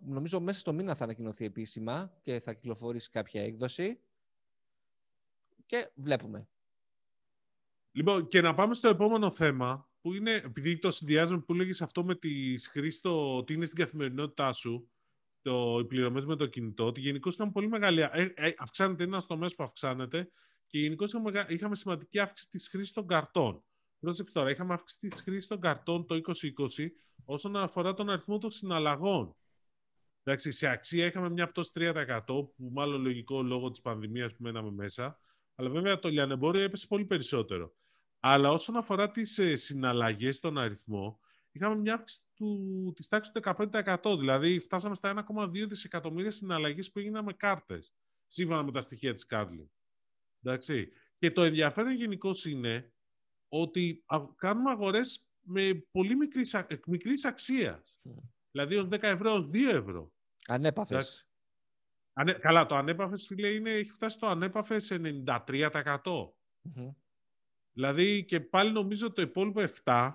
νομίζω μέσα στο μήνα θα ανακοινωθεί επίσημα και θα κυκλοφορήσει κάποια έκδοση. Και βλέπουμε. Λοιπόν, και να πάμε στο επόμενο θέμα, που είναι, επειδή το συνδυάζουμε που λέγεις αυτό με τη χρήση, το, ότι είναι στην καθημερινότητά σου, το, οι πληρωμές με το κινητό, ότι γενικώς είχαμε πολύ μεγάλη. Ε, ε, αυξάνεται ένας τομέας που αυξάνεται και γενικώς είχαμε, είχαμε σημαντική αύξηση της χρήσης των καρτών. Πρόσεξε τώρα, είχαμε αύξηση της χρήσης των καρτών το 2020 όσον αφορά τον αριθμό των συναλλαγών. Εντάξει, σε αξία είχαμε μια πτώση 3%, που μάλλον λογικό λόγω της πανδημίας που μέναμε μέσα. Αλλά βέβαια το λιανεμπόριο έπεσε πολύ περισσότερο. Αλλά όσον αφορά τις ε, συναλλαγές στον αριθμό, είχαμε μια αύξηση του, της τάξης του 15%. Δηλαδή φτάσαμε στα 1,2 δισεκατομμύρια συναλλαγές που έγιναν με κάρτες, σύμφωνα με τα στοιχεία της Κάρλιν. Εντάξει. Και το ενδιαφέρον γενικώ είναι ότι κάνουμε αγορές με πολύ μικρής, μικρής αξίας. Mm. Δηλαδή 10 ευρώ 2 ευρώ. Ανέπαφες. Ανε, καλά, το ανέπαφες, φίλε, είναι, έχει φτάσει το ανέπαφες σε 93%. Δηλαδή και πάλι νομίζω το υπόλοιπο 7,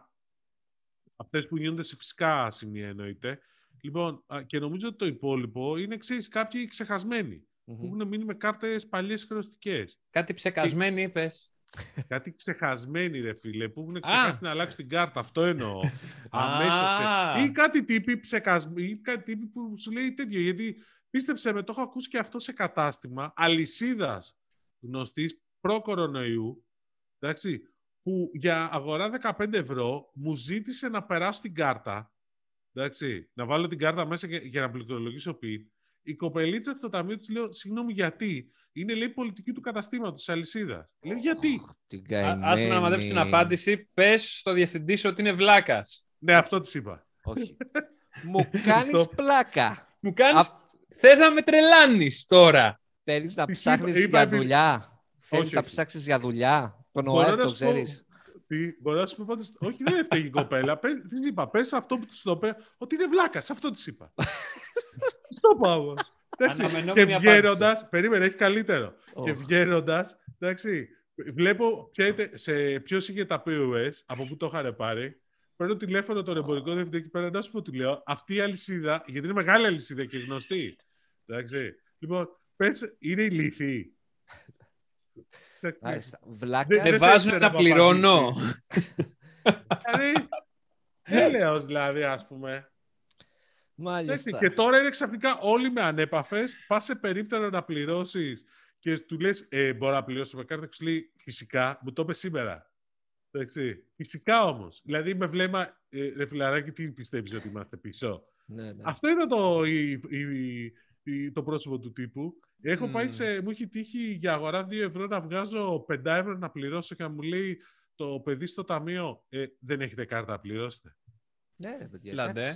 αυτές που γίνονται σε φυσικά σημεία εννοείται, λοιπόν, και νομίζω ότι το υπόλοιπο είναι, ξέρεις, κάποιοι ξεχασμένοι, που έχουν μείνει με κάρτες παλιές χρεωστικές. Κάτι ψεκασμένοι είπες. Κάτι ξεχασμένοι, ρε φίλε, που έχουν ξεχάσει να αλλάξουν την κάρτα. Αυτό εννοώ. Αμέσως. Ή κάτι τύποι ψεκασμένοι, ή κάτι τύποι που σου λέει τέτοιο. Γιατί πίστεψε με, το έχω ακούσει και αυτό σε κατάστημα αλυσίδας γνωστής προ-κορονοϊού, εντάξει, που για αγορά 15 ευρώ μου ζήτησε να περάσω την κάρτα Εντάξει, να βάλω την κάρτα μέσα και, για να πληκτρολογήσω πι. Η κοπελίτσα στο ταμείο της λέω, συγγνώμη, γιατί; Είναι λέει πολιτική του καταστήματος της αλυσίδας. Λέω γιατί; Άσε να μαντέψει την απάντηση. Πες στο διευθυντή σου ότι είναι βλάκας. Ναι, αυτό της είπα. Όχι. Μου κάνεις πλάκα. Μου κάνει. Α... Θες να με τρελάνεις τώρα. Θέλεις να ψάχνεις για δουλειά; Θέλεις να ψάξεις για δουλειά; Τον ΟΑΕ το ξέρεις. Τι, μπορώ να σου πω πάντως, όχι δεν έφταιγε η κοπέλα. Πες, της είπα, πες αυτό που της το είπε, ότι είναι βλάκας. Αυτό της είπα. Στο πάω όμως. και βγαίνοντας, περίμενε, έχει καλύτερο. Oh. Και βγαίνοντας, εντάξει, βλέπω σε ποιος είχε τα POS, από πού το είχαν πάρει. Παίρνω τηλέφωνο τον εμπορικό διευθυντή εκεί πέρα να σου πω, του λέω, αυτή η αλυσίδα, γιατί είναι μεγάλη αλυσίδα και γνωστή. Εντάξει. Λοιπόν, πες, είναι ηλίθιη. Δεν βάζουν να πληρώνω. Δηλαδή, έλεος δηλαδή, ας πούμε. Μάλιστα. Και τώρα είναι ξαφνικά όλοι με ανέπαφες, πας σε περίπτερο να πληρώσεις και του λες, ε, μπορώ να πληρώσω με κάρτα, και σου λέει, φυσικά, μου το είπες σήμερα. Εντάξει. Φυσικά όμως. Δηλαδή με βλέμμα, ε, ρε φιλαράκι, τι πιστεύεις ότι είμαστε πίσω; Ναι, ναι. Αυτό είναι το, η, η, το πρόσωπο του τύπου. Έχω πάει σε. Μου έχει τύχει για αγορά 2 ευρώ να βγάζω 5 ευρώ να πληρώσω και να μου λέει το παιδί στο ταμείο ε, δεν έχετε κάρτα να πληρώσετε. Ναι, ρε παιδιά. Ναι.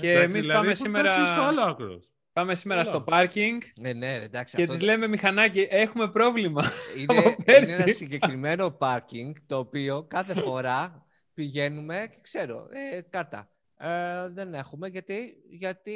Και εμείς δηλαδή, πάμε σήμερα. Στο άλλο άκρος. Πάμε σήμερα στο πάρκινγκ ναι, ναι, εντάξει, και αυτό... της λέμε μηχανάκι, έχουμε πρόβλημα. Είναι, είναι ένα συγκεκριμένο πάρκινγκ το οποίο κάθε φορά πηγαίνουμε και ξέρω, ε, κάρτα. Ε, δεν έχουμε γιατί, γιατί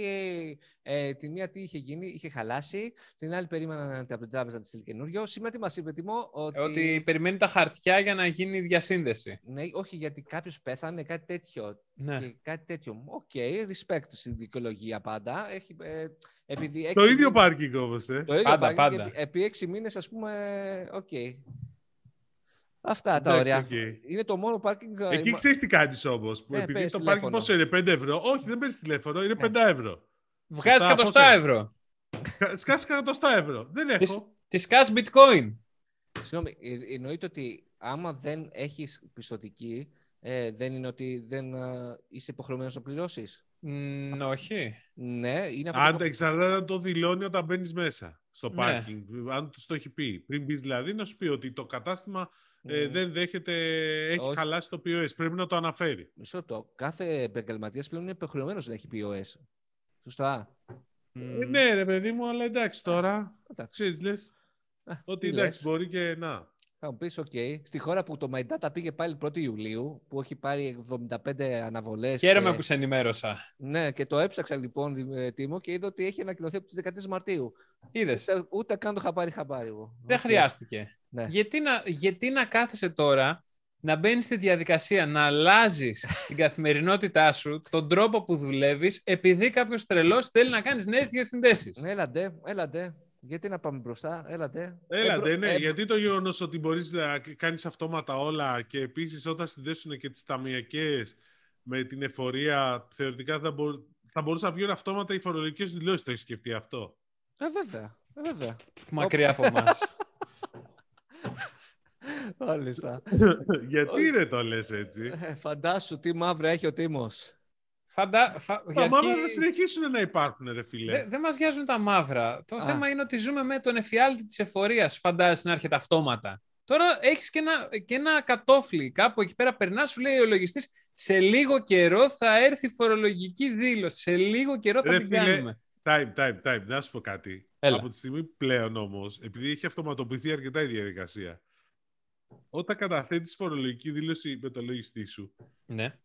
ε, τη μία τι είχε γίνει, είχε χαλάσει, την άλλη περίμεναν από την τράπεζα να της στείλει καινούριο. Σήμερα τι μας είπε Τιμό, ότι... ότι περιμένει τα χαρτιά για να γίνει η διασύνδεση. Ναι, όχι γιατί κάποιος πέθανε, κάτι τέτοιο. Ναι. Και κάτι τέτοιο. Ok, okay, respect στην δικαιολογία πάντα. Έχει, ε, επειδή το ίδιο πάρκινγκ όμως. Ε. Το ίδιο πάντα, πάντα. Επί έξι μήνες, ας πούμε, ok. Okay. Αυτά τα ωραία. Είναι το μόνο πάρκινγκ. Εκεί ξέρεις τι κάνεις όμως. Ναι, επειδή το πάρκινγκ πόσο είναι, 5 ευρώ; Όχι, δεν παίρνεις τηλέφωνο, είναι 5 ναι. ευρώ. Βγάζεις εκατοστάευρο. Σκάσει εκατοστάευρο. Δεν έχω. Της σκάσει bitcoin. Συγγνώμη, ε, εννοείται ότι άμα δεν έχεις πιστωτική, ε, δεν είναι ότι δεν uh, είσαι υποχρεωμένος να πληρώσεις. Mm, όχι. Ναι, είναι αυτό. Αν το... εξαρτάται το δηλώνει όταν μπαίνεις μέσα στο πάρκινγκ. Ναι. Αν του το έχει πει. Πριν μπεις δηλαδή, να σου πει ότι το κατάστημα ε, δεν δέχεται, έχει Όχι. χαλάσει το POS. Πρέπει να το αναφέρει. Μισό το. Κάθε επαγγελματίας πλέον είναι υποχρεωμένος να έχει POS. Σωστά. Ε, ναι, ρε παιδί μου, αλλά εντάξει τώρα. Εντάξει. λες, ότι εντάξει, μπορεί και να. Θα μου πεις, OK. Στη χώρα που το My Data πήγε πάλι 1η Ιουλίου, που έχει πάρει 75 αναβολές. Χαίρομαι και... που σε ενημέρωσα. Ναι, και το έψαξα λοιπόν, ε, Τίμο, και είδα ότι έχει ανακοινωθεί από τις 13 Μαρτίου. Είδες. Ούτε, ούτε καν το είχα πάρει χαμπάρι εγώ. Δεν okay. χρειάστηκε. Ναι. Γιατί, να, γιατί να κάθεσαι τώρα να μπαίνεις στη διαδικασία να αλλάζεις την καθημερινότητά σου, τον τρόπο που δουλεύεις, επειδή κάποιος τρελός θέλει να κάνεις νέες διασυνδέσεις; Έλαντε, έλαντε. Γιατί να πάμε μπροστά, έλατε. Έλατε, ναι. Γιατί το γεγονός ότι μπορείς να κάνεις αυτόματα όλα και επίσης όταν συνδέσουν και τις ταμιακές με την εφορία, θεωρητικά θα, μπο... θα μπορούσαν να βγουν αυτόματα οι φορολογικές δηλώσεις. Το έχεις σκεφτεί αυτό; Ε, βέβαια. Ε, βέβαια. Μακριά από εμάς. Μάλιστα. Γιατί δεν το λες έτσι; Ε, φαντάσου τι μαύρα έχει ο Τίμος. Φαντα... Φα... Τα μαύρα θα συνεχίσουν να υπάρχουν, ρε φίλε. Δεν δε μας νοιάζουν τα μαύρα. Το Α. θέμα είναι ότι ζούμε με τον εφιάλτη της εφορίας. Φαντάζεσαι να έρχεται αυτόματα. Τώρα έχεις και ένα, και ένα κατόφλι. Κάπου εκεί πέρα περνάς, σου λέει ο λογιστής, σε λίγο καιρό θα έρθει φορολογική δήλωση. Σε λίγο καιρό θα ρε, την φίλε, κάνουμε. Time, time, time. Να σου πω κάτι. Από τη στιγμή πλέον όμως, επειδή έχει αυτοματοποιηθεί αρκετά η διαδικασία, όταν καταθέτεις φορολογική δήλωση με το λογιστή σου, ναι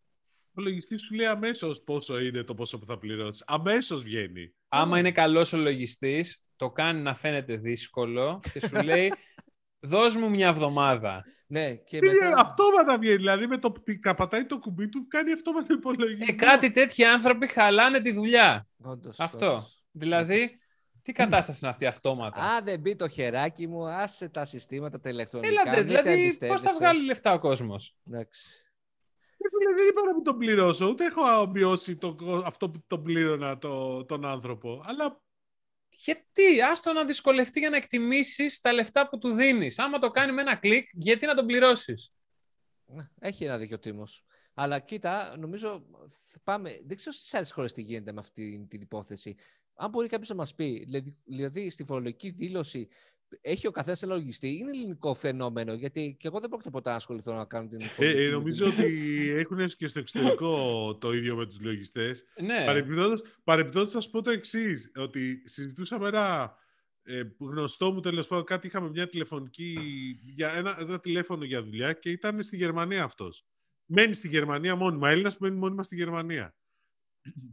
ο λογιστή σου λέει αμέσως πόσο είναι το πόσο που θα πληρώσεις. Αμέσως βγαίνει. Άμα είναι καλός ο λογιστή, το κάνει να φαίνεται δύσκολο και σου λέει δώσ' μου μια εβδομάδα. Ναι, και μετά... Αυτόματα βγαίνει. Δηλαδή με το καπατάει το κουμπί του, κάνει αυτόματα υπολογισμό. Ε, κάτι τέτοιοι άνθρωποι χαλάνε τη δουλειά. Αυτό. Δηλαδή, τι κατάσταση είναι αυτή αυτόματα; Α, δεν μπει το χεράκι μου, άσε τα συστήματα τα ηλεκτρονικά. Έλατε, δηλαδή, πώς θα βγάλει λεφτά ο κόσμος; Εντάξει δεν είπα να μην τον πληρώσω, ούτε έχω μειώσει το, αυτό που τον πλήρωνα το, τον άνθρωπο. Αλλά γιατί, άστο να δυσκολευτεί για να εκτιμήσεις τα λεφτά που του δίνεις. Άμα το κάνει με ένα κλικ, γιατί να τον πληρώσεις; Έχει ένα δίκιο τίμος. Αλλά κοίτα, νομίζω πάμε. Δεν ξέρω στις άλλες χώρες τι γίνεται με αυτή την υπόθεση. Αν μπορεί κάποιος να μας πει, δηλαδή, δηλαδή στη φορολογική δήλωση έχει ο καθένας ένα λογιστή, είναι ελληνικό φαινόμενο, γιατί και εγώ δεν πρόκειται ποτέ να ασχοληθώ να κάνω την ε, ε, Νομίζω ότι έχουν έρθει και στο εξωτερικό το ίδιο με τους λογιστές. Ναι. Παρεμπιπτόντως, θα σα πω το εξής, ότι συζητούσαμε ένα ε, γνωστό μου τέλος πάντων, κάτι είχαμε μια τηλεφωνική, για ένα, ένα τηλέφωνο για δουλειά και ήταν στη Γερμανία αυτός. Μένει στη Γερμανία μόνιμα. Έλληνας που μένει μόνιμα στη Γερμανία.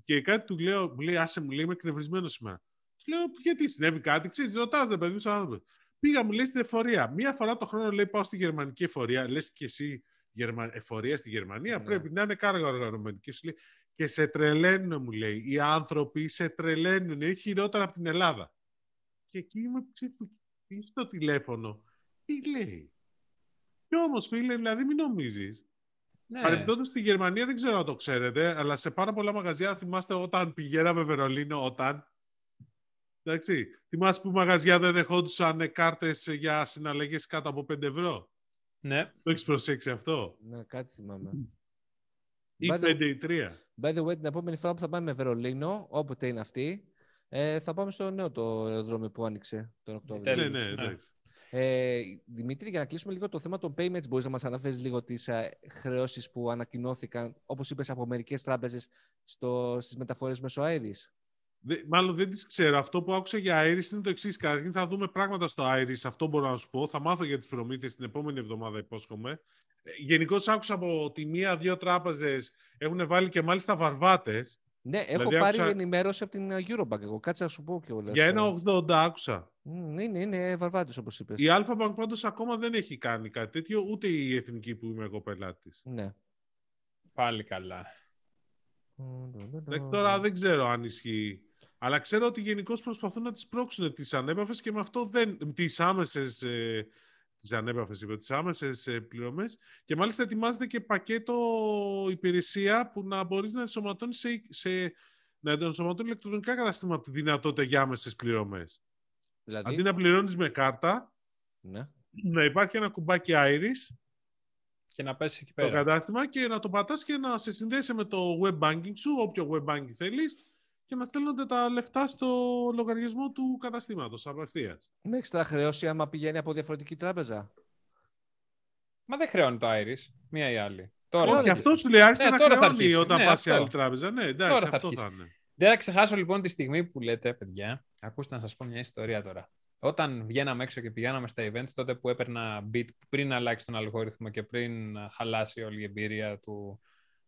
Και κάτι του λέω, μου λέει, άσε μου λέει, είμαι εκνευρισμένος σήμερα. Του λέω, γιατί συνέβη κάτι, ξέρεις, ρωτάζε, παιδί, σαν άνθρωπο. Πήγα, μου λέει στην εφορία. Μία φορά το χρόνο λέει πάω στη γερμανική εφορία. Λες και εσύ Γερμα... εφορία στη Γερμανία ναι. πρέπει να είναι κάργα οργανωμένη. Και, λέει, και σε τρελαίνουν, μου λέει. Οι άνθρωποι σε τρελαίνουν. Είναι χειρότερα από την Ελλάδα. Και εκεί είμαι στο τηλέφωνο. Τι λέει. Και όμως, φίλε, δηλαδή μην νομίζεις. Ναι. Παρεμπιπτόντως στη Γερμανία δεν ξέρω αν το ξέρετε, αλλά σε πάρα πολλά μαγαζιά θυμάστε όταν πηγαίναμε Βερολίνο, όταν Εντάξει. Θυμάσαι που μαγαζιά δεν δεχόντουσαν κάρτες για συναλλαγές κάτω από 5 ευρώ; Ναι. Το έχεις προσέξει αυτό; Ναι, κάτι θυμάμαι. Ή 5 ή 3. By the way, την επόμενη φορά που θα πάμε με Βερολίνο, όποτε είναι αυτή, ε, θα πάμε στο νέο το αεροδρόμιο που άνοιξε τον Οκτώβριο. Ναι, ναι, εντάξει. Ε, Δημήτρη, για να κλείσουμε λίγο το θέμα των payments, μπορείς να μας αναφέρεις λίγο τις ε, χρεώσεις που ανακοινώθηκαν, όπως είπες, από μερικές τράπεζες στις μεταφορές μέσω αέρης. Μάλλον δεν τις ξέρω. Αυτό που άκουσα για Iris είναι το εξής. Καταρχήν θα δούμε πράγματα στο Iris. Αυτό μπορώ να σου πω. Θα μάθω για τις προμήθειες την επόμενη εβδομάδα, υπόσχομαι. Ε, Γενικώς άκουσα από τη μία-δύο τράπεζες έχουν βάλει και μάλιστα βαρβάτες. Ναι, έχω δηλαδή, πάρει άκουσα... ενημέρωση από την Eurobank. Εγώ κάτσε να σου πω και όλα. Για ένα 80 άκουσα. Είναι, είναι βαρβάτες όπως είπες. Η Alpha πάντως ακόμα δεν έχει κάνει κάτι τέτοιο, ούτε η εθνική που είμαι εγώ πελάτης. Ναι. Πάλι καλά. Τώρα δεν ξέρω αν ισχύει. Αλλά ξέρω ότι γενικώς προσπαθούν να τις πρόξουν τις ανέπαφες και με αυτό δεν... τις άμεσες, ε, τις ανέπαφες, είπε, τις άμεσες ε, πληρωμές και μάλιστα ετοιμάζεται και πακέτο υπηρεσία που να μπορείς να ενσωματώνεις σε, σε να ενσωματώνεις ηλεκτρονικά καταστήματα τη δυνατότητα για άμεσες πληρωμές. Δηλαδή... Αντί να πληρώνεις με κάρτα, ναι. να υπάρχει ένα κουμπάκι Iris και να πέσει εκεί πέρα. Το κατάστημα και να το πατάς και να σε συνδέσει με το web banking σου, όποιο web banking θέλεις, και να στέλνονται τα λεφτά στο λογαριασμό του καταστήματος απευθεία. Με έξτρα χρέωση άμα πηγαίνει από διαφορετική τράπεζα. Μα δεν χρεώνει το Iris, μία ή άλλη. Τώρα και αυτός σου λέει, άρχισε ναι, να τώρα χρεώνει όταν ναι, πας σε άλλη τράπεζα. Ναι, εντάξει, τώρα αυτό θα, θα είναι. Δεν θα ξεχάσω λοιπόν τη στιγμή που λέτε, παιδιά, ακούστε να σας πω μια ιστορία τώρα. Όταν βγαίναμε έξω και πηγαίναμε στα events, τότε που έπαιρνα beat πριν αλλάξει τον αλγόριθμο και πριν χαλάσει όλη η εμπειρία του,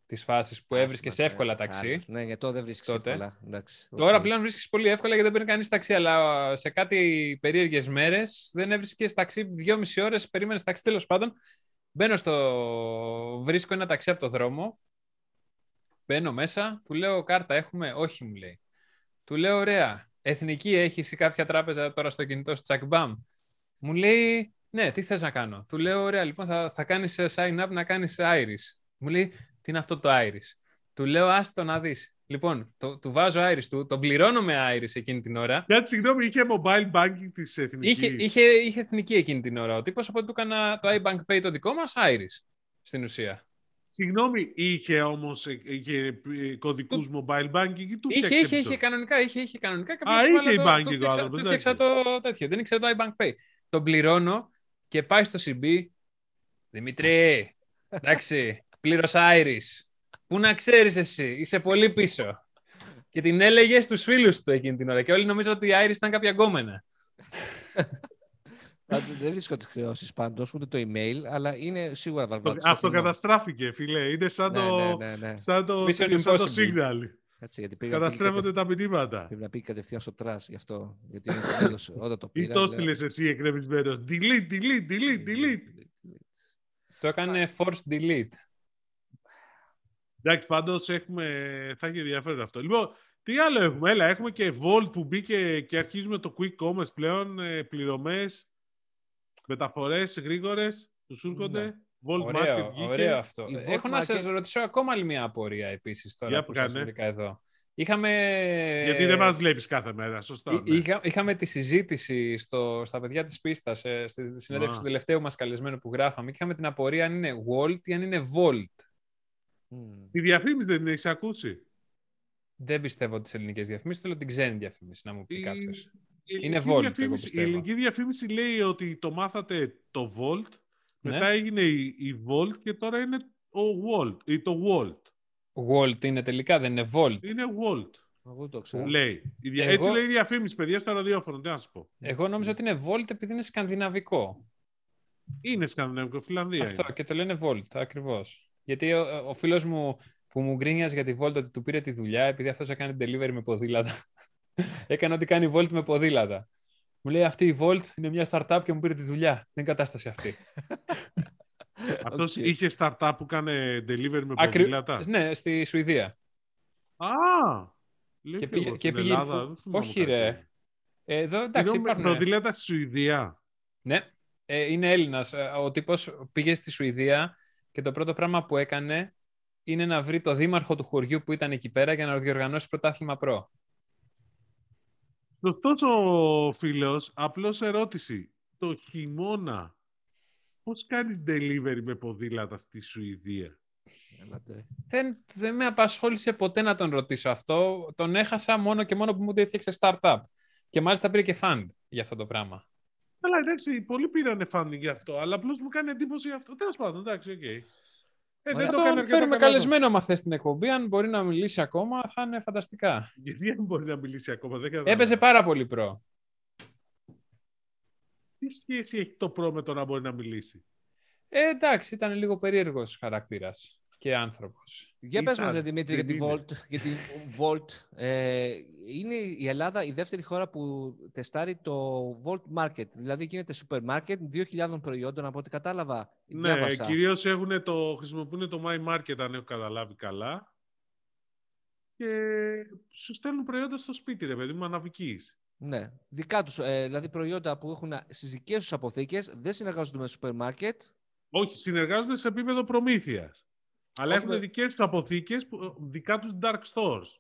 τη φάση που έβρισκες εύκολα ταξί. Ναι, γιατί τότε δεν βρίσκεις εύκολα. Εντάξει, Τώρα πλέον βρίσκεις πολύ εύκολα γιατί δεν παίρνει κανείς ταξί. Αλλά σε κάτι περίεργες μέρες δεν έβρισκες ταξί δυόμιση ώρες, περίμενες ταξί τέλος πάντων. Μπαίνω στο. Βρίσκω ένα ταξί από το δρόμο. Μπαίνω μέσα, του λέω κάρτα έχουμε; Όχι, μου λέει. Του λέω ωραία. Εθνική έχεις ή κάποια τράπεζα τώρα στο κινητό σου, τσακμπάμ. Μου λέει, ναι, τι θες να κάνω; Του λέω, ωραία, λοιπόν, θα, θα κάνεις sign up να κάνεις Iris. Μου λέει, τι είναι αυτό το Iris; Του λέω, άστο να δεις. Λοιπόν, το, του βάζω Iris του, τον πληρώνω με Iris εκείνη την ώρα. Κάτι συγγνώμη, είχε mobile banking της εθνικής. Είχε, είχε, είχε εθνική εκείνη την ώρα. Ο τύπος οπότε του έκανα το iBank Pay το δικό μας, Iris στην ουσία. Συγγνώμη, είχε όμως ε, κωδικούς του... mobile banking ή του είχε, είχε, είχε, κανονικά. Είχε, είχε κανονικά. Α, είχε η banking το, το, το φτιάξα το τέτοιο. Δεν ήξερα το iBank Pay. Τον πληρώνω και πάει στο CB. Δημητρή, εντάξει, Πλήρωσα Iris. Πού να ξέρεις εσύ, είσαι πολύ πίσω. Και την έλεγε στους φίλους του εκείνη την ώρα. Και όλοι νομίζουν ότι η Iris ήταν κάποια γκόμενα. Δεν βρίσκω τις χρεώσεις πάντως, ούτε το email, αλλά είναι σίγουρα βαρβάτο. Αυτό καταστράφηκε, φίλε. Είναι σαν το, ναι, ναι, ναι, ναι. Σαν το, σαν το Signal. Κάτσε, γιατί πήγα, Καταστρέφονται τα μηνύματα. Πρέπει να πήγε κατευθείαν στο trash γι' αυτό. Γιατί είναι όταν το πήρα. Ή το στείλες εσύ εκνευρισμένο. Delete, delete, delete, delete. Το έκανε force delete. Εντάξει, πάντως έχουμε... θα έχει ενδιαφέρον αυτό. Λοιπόν, τι άλλο έχουμε; Έλα, έχουμε και Wolt που μπήκε και αρχίζουμε το Quick Commerce πλέον. Ε, Πληρωμές, μεταφορές γρήγορες. Τους έρχονται. Ναι. Volt ωραίο, Market ωραίο αυτό. Έχω να σα ρωτήσω ακόμα άλλη μια απορία επίσης τώρα Για που σας εδώ. Είχαμε... Γιατί δεν μας βλέπεις κάθε μέρα, σωστά. Ναι. Είχα, είχαμε τη συζήτηση στο, στα παιδιά της πίστας, ε, στη συνέντευξη του τελευταίου μας καλεσμένου που γράφαμε. Είχαμε την απορία αν είναι Volt ή αν είναι Volt. Η διαφήμιση δεν την έχεις ακούσει; Δεν πιστεύω τις ελληνικές διαφημίσεις. Θέλω την ξένη διαφήμιση να μου πει κάποιος. Είναι Volt, εγώ Η ελληνική διαφήμιση λέει ότι το μάθατε το Volt, ναι. μετά έγινε η, η Volt και τώρα είναι ο Volt ή το Volt. Volt είναι τελικά, δεν είναι Volt. Είναι Volt. Εγώ το ξέρω. Λέει. Εγώ... Έτσι λέει η διαφήμιση, παιδιά, στο ραδιόφωνο. Τι να σου πω. Εγώ νόμιζα ότι είναι Volt επειδή είναι σκανδιναβικό. Είναι σκανδιναβικό, Φιλανδία. Αυτό είναι. και το λένε Volt, ακριβώς. Γιατί ο, ο φίλος μου που μου γκρίνιαζε για τη Volt ότι του πήρε τη δουλειά επειδή αυτός έκανε delivery με ποδήλατα. έκανε ό,τι κάνει Volt με ποδήλατα. Μου λέει αυτή η Volt είναι μια startup και μου πήρε τη δουλειά. Δεν είναι κατάσταση αυτή. Αυτός okay. είχε startup που έκανε delivery με ποδήλατα; Ναι, στη Σουηδία. Α! και πήγε, και πήγε Ελλάδα, Όχι ρε. Ε, εδώ, εντάξει, υπάρχουν... ποδήλατα στη Σουηδία. Ναι. Ε, είναι Έλληνας. Ε, ο τύπος πήγε στη Σουηδία και το πρώτο πράγμα που έκανε είναι να βρει το δήμαρχο του χωριού που ήταν εκεί πέρα για να διοργανώσει πρωτάθλημα Pro. Σωστός ο φίλος. Απλώς ερώτηση. Το χειμώνα πώς κάνεις delivery με ποδήλατα στη Σουηδία; Δεν, δεν με απασχόλησε ποτέ να τον ρωτήσω αυτό. Τον έχασα μόνο και μόνο που μου έφτιαξε startup. Και μάλιστα πήρε και fund για αυτό το πράγμα. Καλά, εντάξει, πολλοί πήραν funding για αυτό, αλλά απλώς μου κάνει εντύπωση αυτό. Τέλος πάντων, εντάξει, ok. Okay. Ε, δεν το τον φέρουμε καλεσμένο μα θες την εκπομπή. Αν μπορεί να μιλήσει ακόμα, θα είναι φανταστικά. Γιατί αν μπορεί να μιλήσει ακόμα, δεν Έπαιζε πάρα πολύ προ. Τι σχέση έχει το προ με το να μπορεί να μιλήσει; Ε, εντάξει, ήταν λίγο περίεργος χαρακτήρας και άνθρωπος. Για πες μας, Δημήτρη, για τη Volt. Για τη Volt. Ε, είναι η Ελλάδα η δεύτερη χώρα που τεστάρει το Volt Market. Δηλαδή γίνεται σούπερ market 2.000 προϊόντων από ό,τι κατάλαβα. Ναι, Διάβασα. κυρίως το, χρησιμοποιούν το My Market αν έχω καταλάβει καλά. Και σου στέλνουν προϊόντα στο σπίτι, ρε παιδί μου, αναβικής. Ναι. Δικά τους, ε, δηλαδή προϊόντα που έχουν στις δικές τους αποθήκες, δεν συνεργάζονται με σούπερ market. Όχι, συνεργάζονται σε επίπεδο προμήθειας. Αλλά έχουν δικές τους αποθήκες, δικά τους dark stores.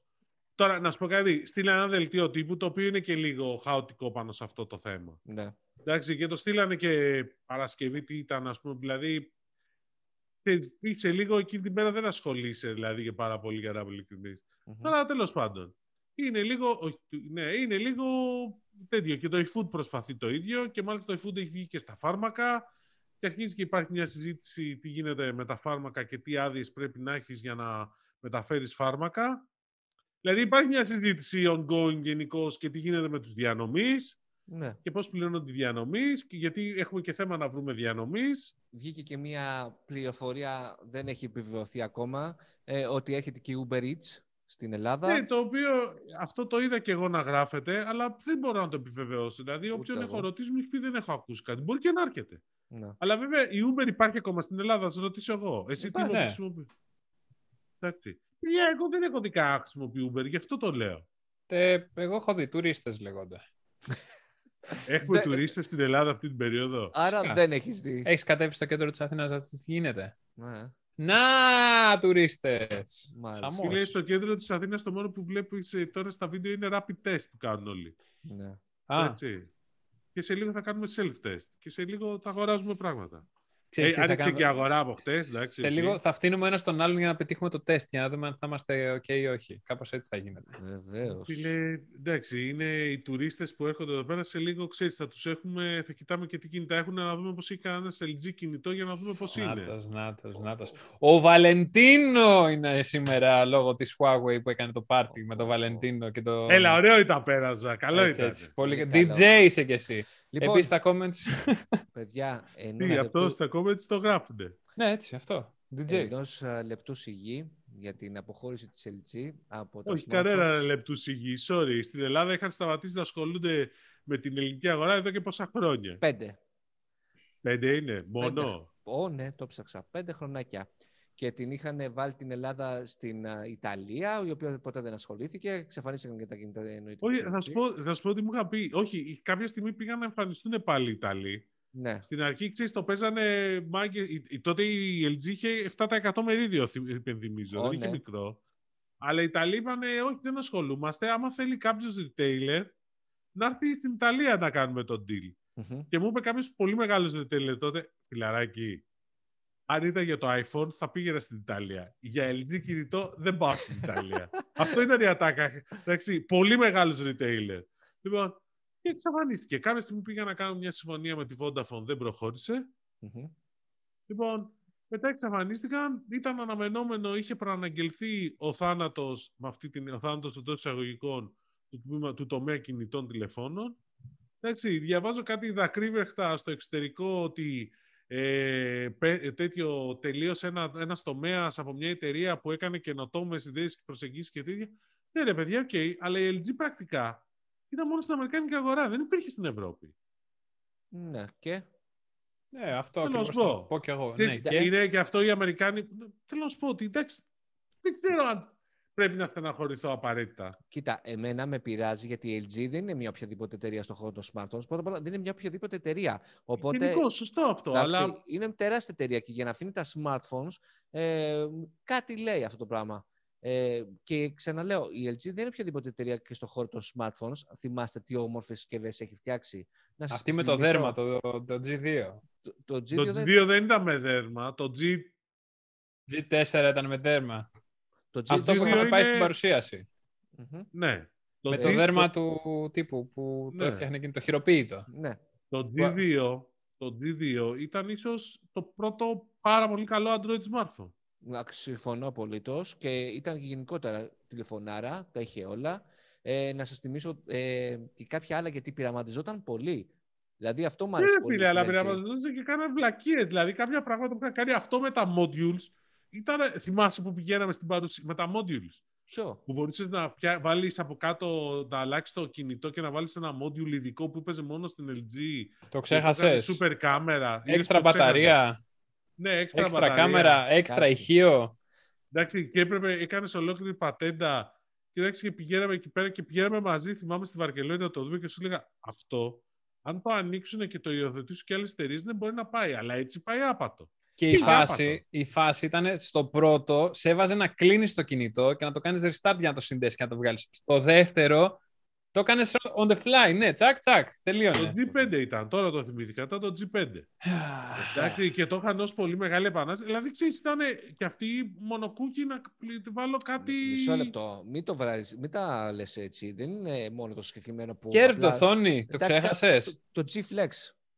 Τώρα, να σου πω κάτι, στείλε ένα δελτίο τύπου το οποίο είναι και λίγο χαοτικό πάνω σε αυτό το θέμα. Ναι. Εντάξει, και το στείλανε και Παρασκευή, τι ήταν, ας πούμε, δηλαδή. Είσαι λίγο εκείνη την πέρα δεν ασχολείσαι δηλαδή και πάρα πολύ για να είμαι mm-hmm. Τώρα τέλος πάντων. Είναι λίγο, ναι, είναι λίγο τέτοιο. Και το eFood προσπαθεί το ίδιο και μάλιστα το eFood έχει βγει και στα φάρμακα και αρχίζει και υπάρχει μια συζήτηση τι γίνεται με τα φάρμακα και τι άδειες πρέπει να έχεις για να μεταφέρεις φάρμακα. Δηλαδή υπάρχει μια συζήτηση ongoing γενικώς και τι γίνεται με τους διανομείς ναι. και πώς πληρώνονται οι διανομείς και γιατί έχουμε και θέμα να βρούμε διανομείς. Βγήκε και μια πληροφορία, δεν έχει επιβεβαιωθεί ακόμα, ε, ότι έρχεται και η Uber Eats στην Ελλάδα. Ναι, το οποίο αυτό το είδα και εγώ να γράφεται, αλλά δεν μπορώ να το επιβεβαιώσω. Δηλαδή, όποιον έχω ρωτήσει μου έχει πει δεν έχω ακούσει κάτι. Μπορεί και να έρχεται. Ναι. Αλλά βέβαια η Uber υπάρχει ακόμα στην Ελλάδα, θα σα ρωτήσω εγώ. Εσύ τι ναι. χρησιμοποιείς; Εντάξει. εγώ δεν έχω δει κανένα χρησιμοποιεί Uber, γι' αυτό το λέω. Ε, εγώ έχω δει τουρίστες λέγονται. Έχουμε τουρίστες στην Ελλάδα αυτή την περίοδο; Άρα δεν έχεις δει. Έχεις κατέβει στο κέντρο της Αθήνας να τι γίνεται. Ναι. Να, τουρίστες! Τι λέει στο κέντρο της Αθήνας, το μόνο που βλέπει τώρα στα βίντεο είναι rapid test που κάνουν όλοι. Ναι. Έτσι και σε λίγο θα κάνουμε self-test και σε λίγο θα αγοράζουμε πράγματα. Ξέρεις, ε, άνοιξε και αγορά από χτες. Σε λίγο θα φτύνουμε ένα τον άλλον για να πετύχουμε το τεστ για να δούμε αν θα είμαστε OK ή όχι. Κάπως έτσι θα γίνεται. Βεβαίως. Εντάξει, είναι οι τουρίστες που έρχονται εδώ πέρα. Σε λίγο ξέρεις, θα τους έχουμε, θα κοιτάμε και τι κινητά έχουν να δούμε πώς έχει κανένας LG κινητό για να δούμε πώς είναι. Νάτος, νάτος, νάτος. Ο Βαλεντίνο είναι σήμερα λόγω της Huawei που έκανε το πάρτι με τον Βαλεντίνο και το. Έλα, ωραίο ήταν πέρασμα. Καλό έτσι, ήταν. Έτσι. Πολύ... DJ είσαι κι εσύ. Λοιπόν, Επίσης στα comments... Παιδιά, Τι, αυτό λεπτού... στα comments το γράφουνε. Ναι, έτσι, αυτό. DJ. Ενός λεπτού σιγή για την αποχώρηση της LG από τα Όχι κανένα λεπτού σιγή, sorry. Στην Ελλάδα είχαν σταματήσει να ασχολούνται με την ελληνική αγορά εδώ και πόσα χρόνια. Πέντε. Πέντε είναι, μόνο. Ω, ναι, το ψάξα. Πέντε χρονάκια και την είχαν βάλει την Ελλάδα στην Ιταλία, η οποία ποτέ δεν ασχολήθηκε. Εξαφανίστηκαν και τα κινητά εννοείται. Όχι, θα σου, πω, θα σου πω ότι μου είχα πει. Όχι, κάποια στιγμή πήγαν να εμφανιστούν πάλι οι Ιταλοί. Ναι. Στην αρχή, ξέρεις, το παίζανε μάγκε. Τότε η LG είχε 7% μερίδιο, υπενθυμίζω. δεν είχε ναι. μικρό. Αλλά οι Ιταλοί είπαν, όχι, δεν ασχολούμαστε. Άμα θέλει κάποιος retailer, να έρθει στην Ιταλία να κάνουμε τον deal. Και μου είπε κάποιος πολύ μεγάλος retailer τότε, φιλαράκι, αν ήταν για το iPhone, θα πήγαινα στην Ιταλία. Για LG κινητό δεν πάω στην Ιταλία. Αυτό ήταν η ατάκα. Εντάξει, πολύ μεγάλος retailer. Λοιπόν, και εξαφανίστηκε. Κάποια στιγμή πήγα να κάνω μια συμφωνία με τη Vodafone, δεν προχώρησε. Λοιπόν, μετά εξαφανίστηκαν, ήταν αναμενόμενο, είχε προαναγγελθεί ο θάνατος, με αυτή την, ο θάνατος εντός εισαγωγικών του, του τομέα κινητών τηλεφώνων. Εντάξει, διαβάζω κάτι δακρύβρεχτα στο εξωτερικό ότι ε, τέτοιο τελείωσε ένα, ένας τομέας από μια εταιρεία που έκανε καινοτόμες ιδέες και προσεγγίσεις και τέτοια. Ναι ρε παιδιά, οκ, okay, αλλά η LG πρακτικά ήταν μόνο στην Αμερικάνικη αγορά, δεν υπήρχε στην Ευρώπη. Ναι, και... Ναι, αυτό Θέλω να σου πω. πω και εγώ. Ναι, και... Είναι και αυτό οι Αμερικάνοι... Θέλω να σου πω ότι εντάξει, δεν ξέρω αν πρέπει να στεναχωρηθώ απαραίτητα. Κοίτα, εμένα με πειράζει γιατί η LG δεν είναι μια οποιαδήποτε εταιρεία στον χώρο των smartphones. Πρώτα απ' όλα δεν είναι μια οποιαδήποτε εταιρεία. Οπότε, Γενικό, σωστό αυτό. Εντάξει, αλλά... Είναι τεράστια εταιρεία και για να αφήνει τα smartphones ε, κάτι λέει αυτό το πράγμα. Ε, και ξαναλέω, η LG δεν είναι οποιαδήποτε εταιρεία και στον χώρο των smartphones. Θυμάστε τι όμορφες συσκευές έχει φτιάξει. Να Αυτή με το δέρμα, το, το G2. Το, το G2, το G2 δεν... δεν ήταν με δέρμα. Το G... G4 ήταν με δέρμα. Το G2 Αυτό που είχαμε πάει στην παρουσίαση. Ναι. Το με G... το δέρμα του τύπου που ναι. το έφτιαχνε εκείνο το χειροποίητο. Ναι. Το G2, το G2 ήταν ίσως το πρώτο πάρα πολύ καλό Android smartphone. Συμφωνώ απολύτως και ήταν και γενικότερα τηλεφωνάρα, τα είχε όλα. Ε, να σας θυμίσω ε, και κάποια άλλα γιατί πειραματιζόταν πολύ. Δηλαδή αυτό μου αρέσει πολύ. Φίλε, αλλά πειραματιζόταν και κάνανε βλακίες. Δηλαδή κάποια πράγματα που είχαν κάνει αυτό με τα modules. Ήταν, θυμάσαι που πηγαίναμε στην παρουσία με τα modules; Ποιο; Που μπορούσε να πια, βάλεις από κάτω, να αλλάξεις το κινητό και να βάλεις ένα module ειδικό που έπαιζε μόνο στην LG. Το ξέχασες; Super κάμερα. Έξτρα μπαταρία; Ναι, έξτρα, έξτρα κάμερα, έξτρα ηχείο; Εντάξει, και έπρεπε, έκανες ολόκληρη πατέντα. Και εντάξει, και πηγαίναμε εκεί πέρα και πηγαίναμε μαζί, θυμάμαι στη Βαρκελόνη να το δούμε και σου έλεγα αυτό. Αν το ανοίξουν και το υιοθετήσουν και άλλε εταιρείε, δεν μπορεί να πάει. Αλλά έτσι πάει άπατο. Και η φάση, η φάση ήταν στο πρώτο, σε έβαζε να κλείνεις το κινητό και να το κάνεις restart για να το συνδέσεις και να το βγάλεις. Στο δεύτερο, το έκανε on the fly, ναι, τσακ, τσακ, τελείωνε. Το G5 ήταν, τώρα το θυμήθηκα, ήταν το G5. Εντάξει, και το είχαν ω πολύ μεγάλη επανάσταση. Δηλαδή, ξέρεις, ήταν και αυτή η μονοκούκι να βάλω κάτι. Μισό λεπτό. Μην, το βράζεις, μην τα λες έτσι. Δεν είναι μόνο το συγκεκριμένο που. Curved το οθόνη, το ξέχασες; Το, το G-Flex.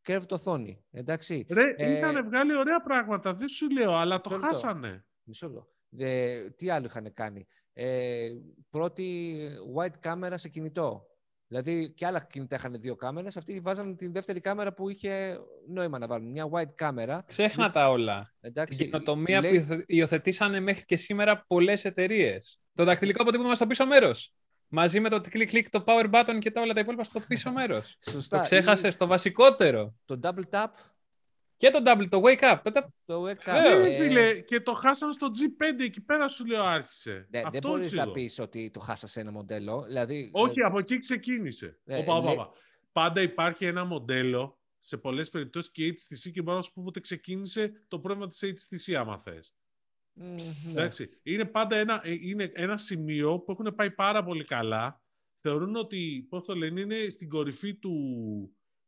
Curved οθόνη. Εντάξει. Ρε, ε... είχαν βγάλει ωραία πράγματα, δεν σου λέω, αλλά το χάσανε. Μισό λεπτό. Ε, τι άλλο είχαν κάνει; Ε, πρώτη white camera σε κινητό. Δηλαδή και άλλα κινητά είχαν δύο κάμερες, αυτοί βάζαν την δεύτερη κάμερα που είχε νόημα να βάλουν. Μια white camera. Ξέχνα τα όλα. Εντάξει, την καινοτομία λέει... που υιοθετήσανε μέχρι και σήμερα πολλές εταιρείες. Το δακτυλικό αποτύπωμα στο πίσω μέρος. Μαζί με το click click, το power button και τα όλα τα υπόλοιπα στο πίσω μέρος. Σωστά. Το ξέχασες το βασικότερο. Το double tap και το double, το wake up. Το wake up. Ε, φίλε, και το χάσαν στο G5, εκεί πέρα σου λέω άρχισε. Ναι, δεν μπορείς να πεις ότι το χάσασε ένα μοντέλο. Δηλαδή, Όχι, ε... από εκεί ξεκίνησε. Ε, οπα, οπα, οπα. Πάντα υπάρχει ένα μοντέλο, σε πολλές περιπτώσεις και η HTC και μπορώ να σου πω πότε ξεκίνησε το πρόβλημα της HTC, άμα θες. Mm, Είναι πάντα ένα, ε, είναι ένα σημείο που έχουν πάει πάρα πολύ καλά. Θεωρούν ότι, πώς το λένε, είναι στην κορυφή του,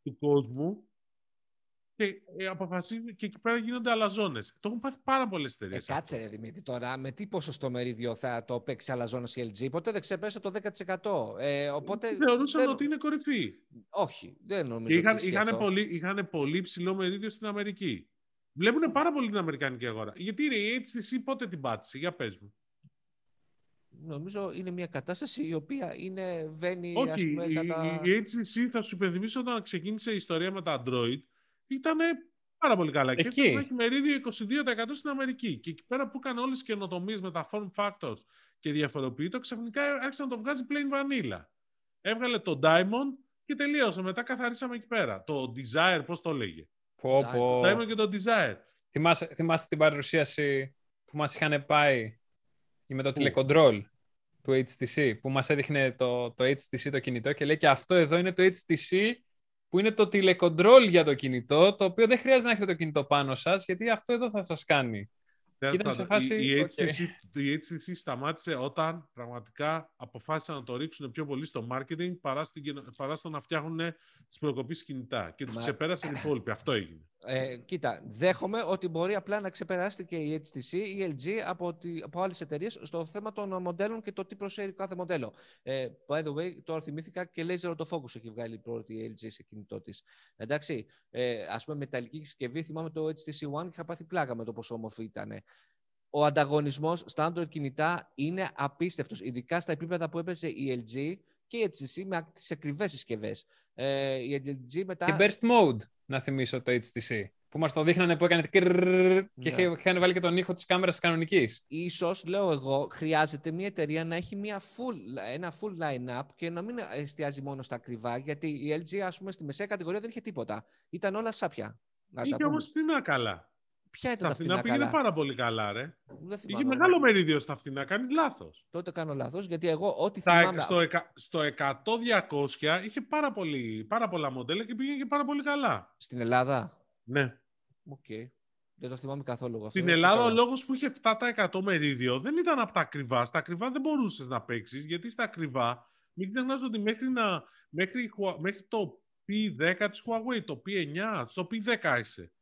του κόσμου και ε, αποφασίζουν και εκεί πέρα γίνονται αλαζόνες. Το έχουν πάθει πάρα πολλές εταιρείες. Ε, κάτσε, ρε Δημήτρη, τώρα με τι ποσοστό μερίδιο θα το παίξει αλαζόνες η LG. Ποτέ δεν ξεπέρασε το 10%. Ε, οπότε Θεωρούσαν δεν... ότι είναι κορυφή. Όχι, δεν νομίζω. Είχαν, ότι είχαν, πολύ, είχαν πολύ ψηλό μερίδιο στην Αμερική. Βλέπουν πάρα πολύ την Αμερικανική αγορά. Γιατί είναι η HTC πότε την πάτησε, για πες μου. Νομίζω είναι μια κατάσταση η οποία είναι βαίνει Όχι, ας πούμε, κατά... η, η HTC θα σου υπενθυμίσω όταν ξεκίνησε η ιστορία με τα Android ήταν πάρα πολύ καλά. Εκεί. Και έχει μερίδιο 22% στην Αμερική. Και εκεί πέρα που έκανε όλες τις καινοτομίες με τα form factors και διαφοροποιεί ξαφνικά άρχισε να το βγάζει plain vanilla. Έβγαλε το Diamond και τελείωσε. Μετά καθαρίσαμε εκεί πέρα. Το Desire, πώς το λέγε; Πω, πω. Το Diamond και το Desire. Θυμάσαι, θυμάσαι την παρουσίαση που μας είχαν πάει με το τηλεκοντρόλ του HTC, που μας έδειχνε το, το HTC το κινητό και λέει και αυτό εδώ είναι το HTC που είναι το τηλεκοντρόλ για το κινητό, το οποίο δεν χρειάζεται να έχετε το κινητό πάνω σας, γιατί αυτό εδώ θα σας κάνει. Ήταν σε φάση... Η, HTC, η HTC σταμάτησε όταν πραγματικά αποφάσισαν να το ρίξουν πιο πολύ στο marketing παρά, στην, παρά στο να φτιάχνουν τις προκοπήσεις κινητά. Και τους Μα... ξεπέρασαν οι υπόλοιποι. Αυτό έγινε. Ε, κοίτα, δέχομαι ότι μπορεί απλά να ξεπεράσει και η HTC ή η LG από, τη, από άλλες εταιρείες στο θέμα των μοντέλων και το τι προσφέρει κάθε μοντέλο. Ε, by the way, τώρα θυμήθηκα και laser autofocus έχει βγάλει πρώτη η LG σε κινητό της. Εντάξει, ε, ας πούμε μεταλλική συσκευή, θυμάμαι το HTC One και είχα πάθει πλάκα με το πόσο όμορφο ήταν. Ο ανταγωνισμός στα Android κινητά είναι απίστευτος, ειδικά στα επίπεδα που έπαιζε η LG και η HTC με τις ακριβές συσκευές. Ε, η LG μετά. Και burst mode να θυμίσω το HTC. Που μας το δείχνανε που έκανε και ναι. είχαν βάλει και τον ήχο τη κάμερα κανονική. Ίσως, λέω εγώ, χρειάζεται μια εταιρεία να έχει μια full, ένα full line-up και να μην εστιάζει μόνο στα ακριβά. Γιατί η LG, α πούμε, στη μεσαία κατηγορία δεν είχε τίποτα. Ήταν όλα σάπια. Είχε όμως φθηνά καλά. Ποια ήταν τα φθηνά, πήγαινε πάρα πολύ καλά, ρε. Είχε μεγάλο μερίδιο στα φθηνά, κάνεις λάθος. Τότε κάνω λάθος, γιατί εγώ ό,τι θυμάμαι... Στο, στο 100-200 είχε πάρα, πολύ, πάρα πολλά μοντέλα και πήγαινε και πάρα πολύ καλά. Στην Ελλάδα; Ναι. Οκ. Okay. Δεν το θυμάμαι καθόλου αυτό. Στην Ελλάδα ο λόγος που είχε 7% μερίδιο δεν ήταν από τα ακριβά. Στα ακριβά δεν μπορούσες να παίξεις, γιατί στα ακριβά μην ξεχνάς ότι μέχρι, να, μέχρι, μέχρι το P10 της Huawei, το P9, στο P10 είσαι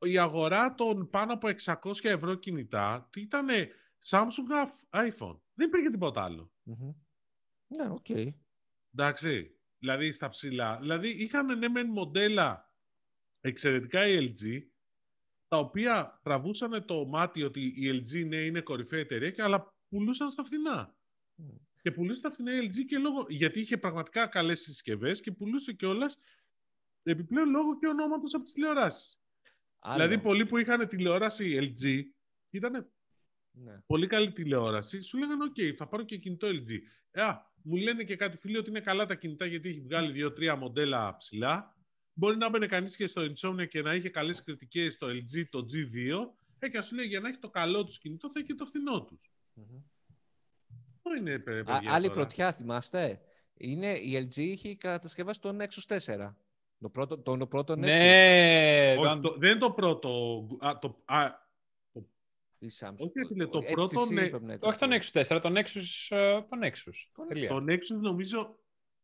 η αγορά των πάνω από 600 ευρώ κινητά ήταν Samsung iPhone. Δεν υπήρχε τίποτα άλλο. Ναι, οκ. Okay. Εντάξει. Δηλαδή στα ψηλά. Δηλαδή είχαν ναι μεν μοντέλα εξαιρετικά η LG, τα οποία τραβούσαν το μάτι ότι η LG ναι, είναι κορυφαία εταιρεία, και, αλλά πουλούσαν στα φθηνά. Και πουλούσε στα φθηνά η LG και λόγω, γιατί είχε πραγματικά καλές συσκευές και πουλούσε κιόλας επιπλέον λόγω και ονόματος από τις τηλεοράσεις. Δηλαδή, πολλοί που είχαν τηλεόραση LG ήταν ναι. πολύ καλή τηλεόραση. Σου λέγανε: OK, θα πάρω και κινητό LG. Ε, α, μου λένε και κάτι φίλοι ότι είναι καλά τα κινητά γιατί έχει βγάλει δύο-τρία μοντέλα ψηλά. Μπορεί να μπαινε κανείς και στο Insomnia και να είχε καλές κριτικές στο LG, το G2. Ε, και σου λέει για να έχει το καλό τους κινητό θα έχει και το φθηνό τους. Mm-hmm. είναι παιδιά, Άλλη πρωτιά, θυμάστε. Είναι, η LG είχε κατασκευάσει τον Nexus 4. Το πρώτο, το, πρώτο Nexus. Ναι, Όχι, το, δεν το πρώτο. Α, το, α, η Samsung. Όχι, φίλε, το πρώτο... Ναι. Όχι το Nexus 4, το Nexus. Ε, το Nexus. Το Nexus νομίζω...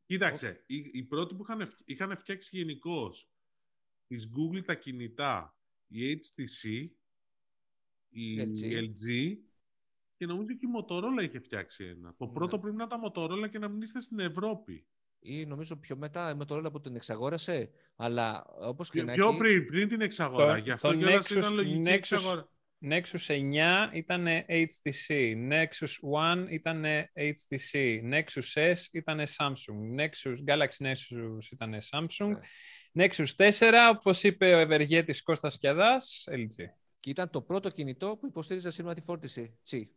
Κοίταξε, οι, οι πρώτοι που είχαν, είχαν φτιάξει γενικώς της Google τα κινητά, η HTC, η LG, LG και νομίζω και η Motorola είχε φτιάξει ένα. Το πρώτο ναι. πρέπει να ήταν Motorola και να μην είστε στην Ευρώπη ή νομίζω πιο μετά με το ρόλο που την εξαγόρασε. Αλλά όπως και, και να πιο έχει... πριν, πριν την εξαγορά. Το, Γι' αυτό το Nexus, ήταν λογική Nexus, εξαγορά. Nexus 9 ήταν HTC, Nexus One ήταν HTC, Nexus S ήταν Samsung, Nexus, Galaxy Nexus ήταν Samsung, ναι. Nexus 4, όπως είπε ο ευεργέτης Κώστας Κιαδάς, LG. Και ήταν το πρώτο κινητό που υποστήριζε σύμματη φόρτιση, Τσι.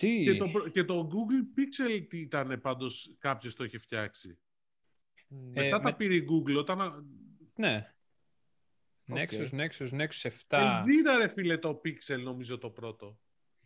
Και το, και το Google Pixel τι ήταν πάντως κάποιος το είχε φτιάξει; Ε, Μετά τα πήρε η Google όταν... Ναι. Okay. Nexus, Nexus, Nexus 7. Ελβίδα ρε φίλε το Pixel νομίζω το πρώτο.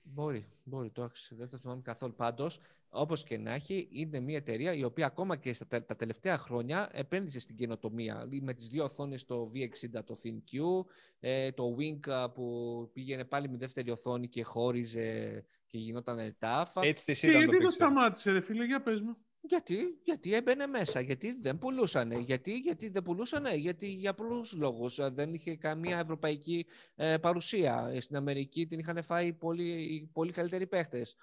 Μπορεί, μπορεί, το άξιζε. Δεν το θυμάμαι καθόλου. Πάντως, όπως και να έχει, είναι μια εταιρεία η οποία ακόμα και στα τα τελευταία χρόνια επένδυσε στην καινοτομία. Με τις δύο οθόνες, το V60, το ThinQ, ε, το Wink που πήγαινε πάλι με δεύτερη οθόνη και χώριζε και γινόταν τάφα. HTC και γιατί το σταμάτησε, ρε φίλε, για πες μου. Γιατί, γιατί έμπαινε μέσα, γιατί δεν πουλούσανε, γιατί, γιατί δεν πουλούσανε, γιατί για πολλούς λόγους ε, δεν είχε καμία ευρωπαϊκή ε, παρουσία. Ε, στην Αμερική την είχαν φάει πολύ, πολύ καλύτεροι παίχτες.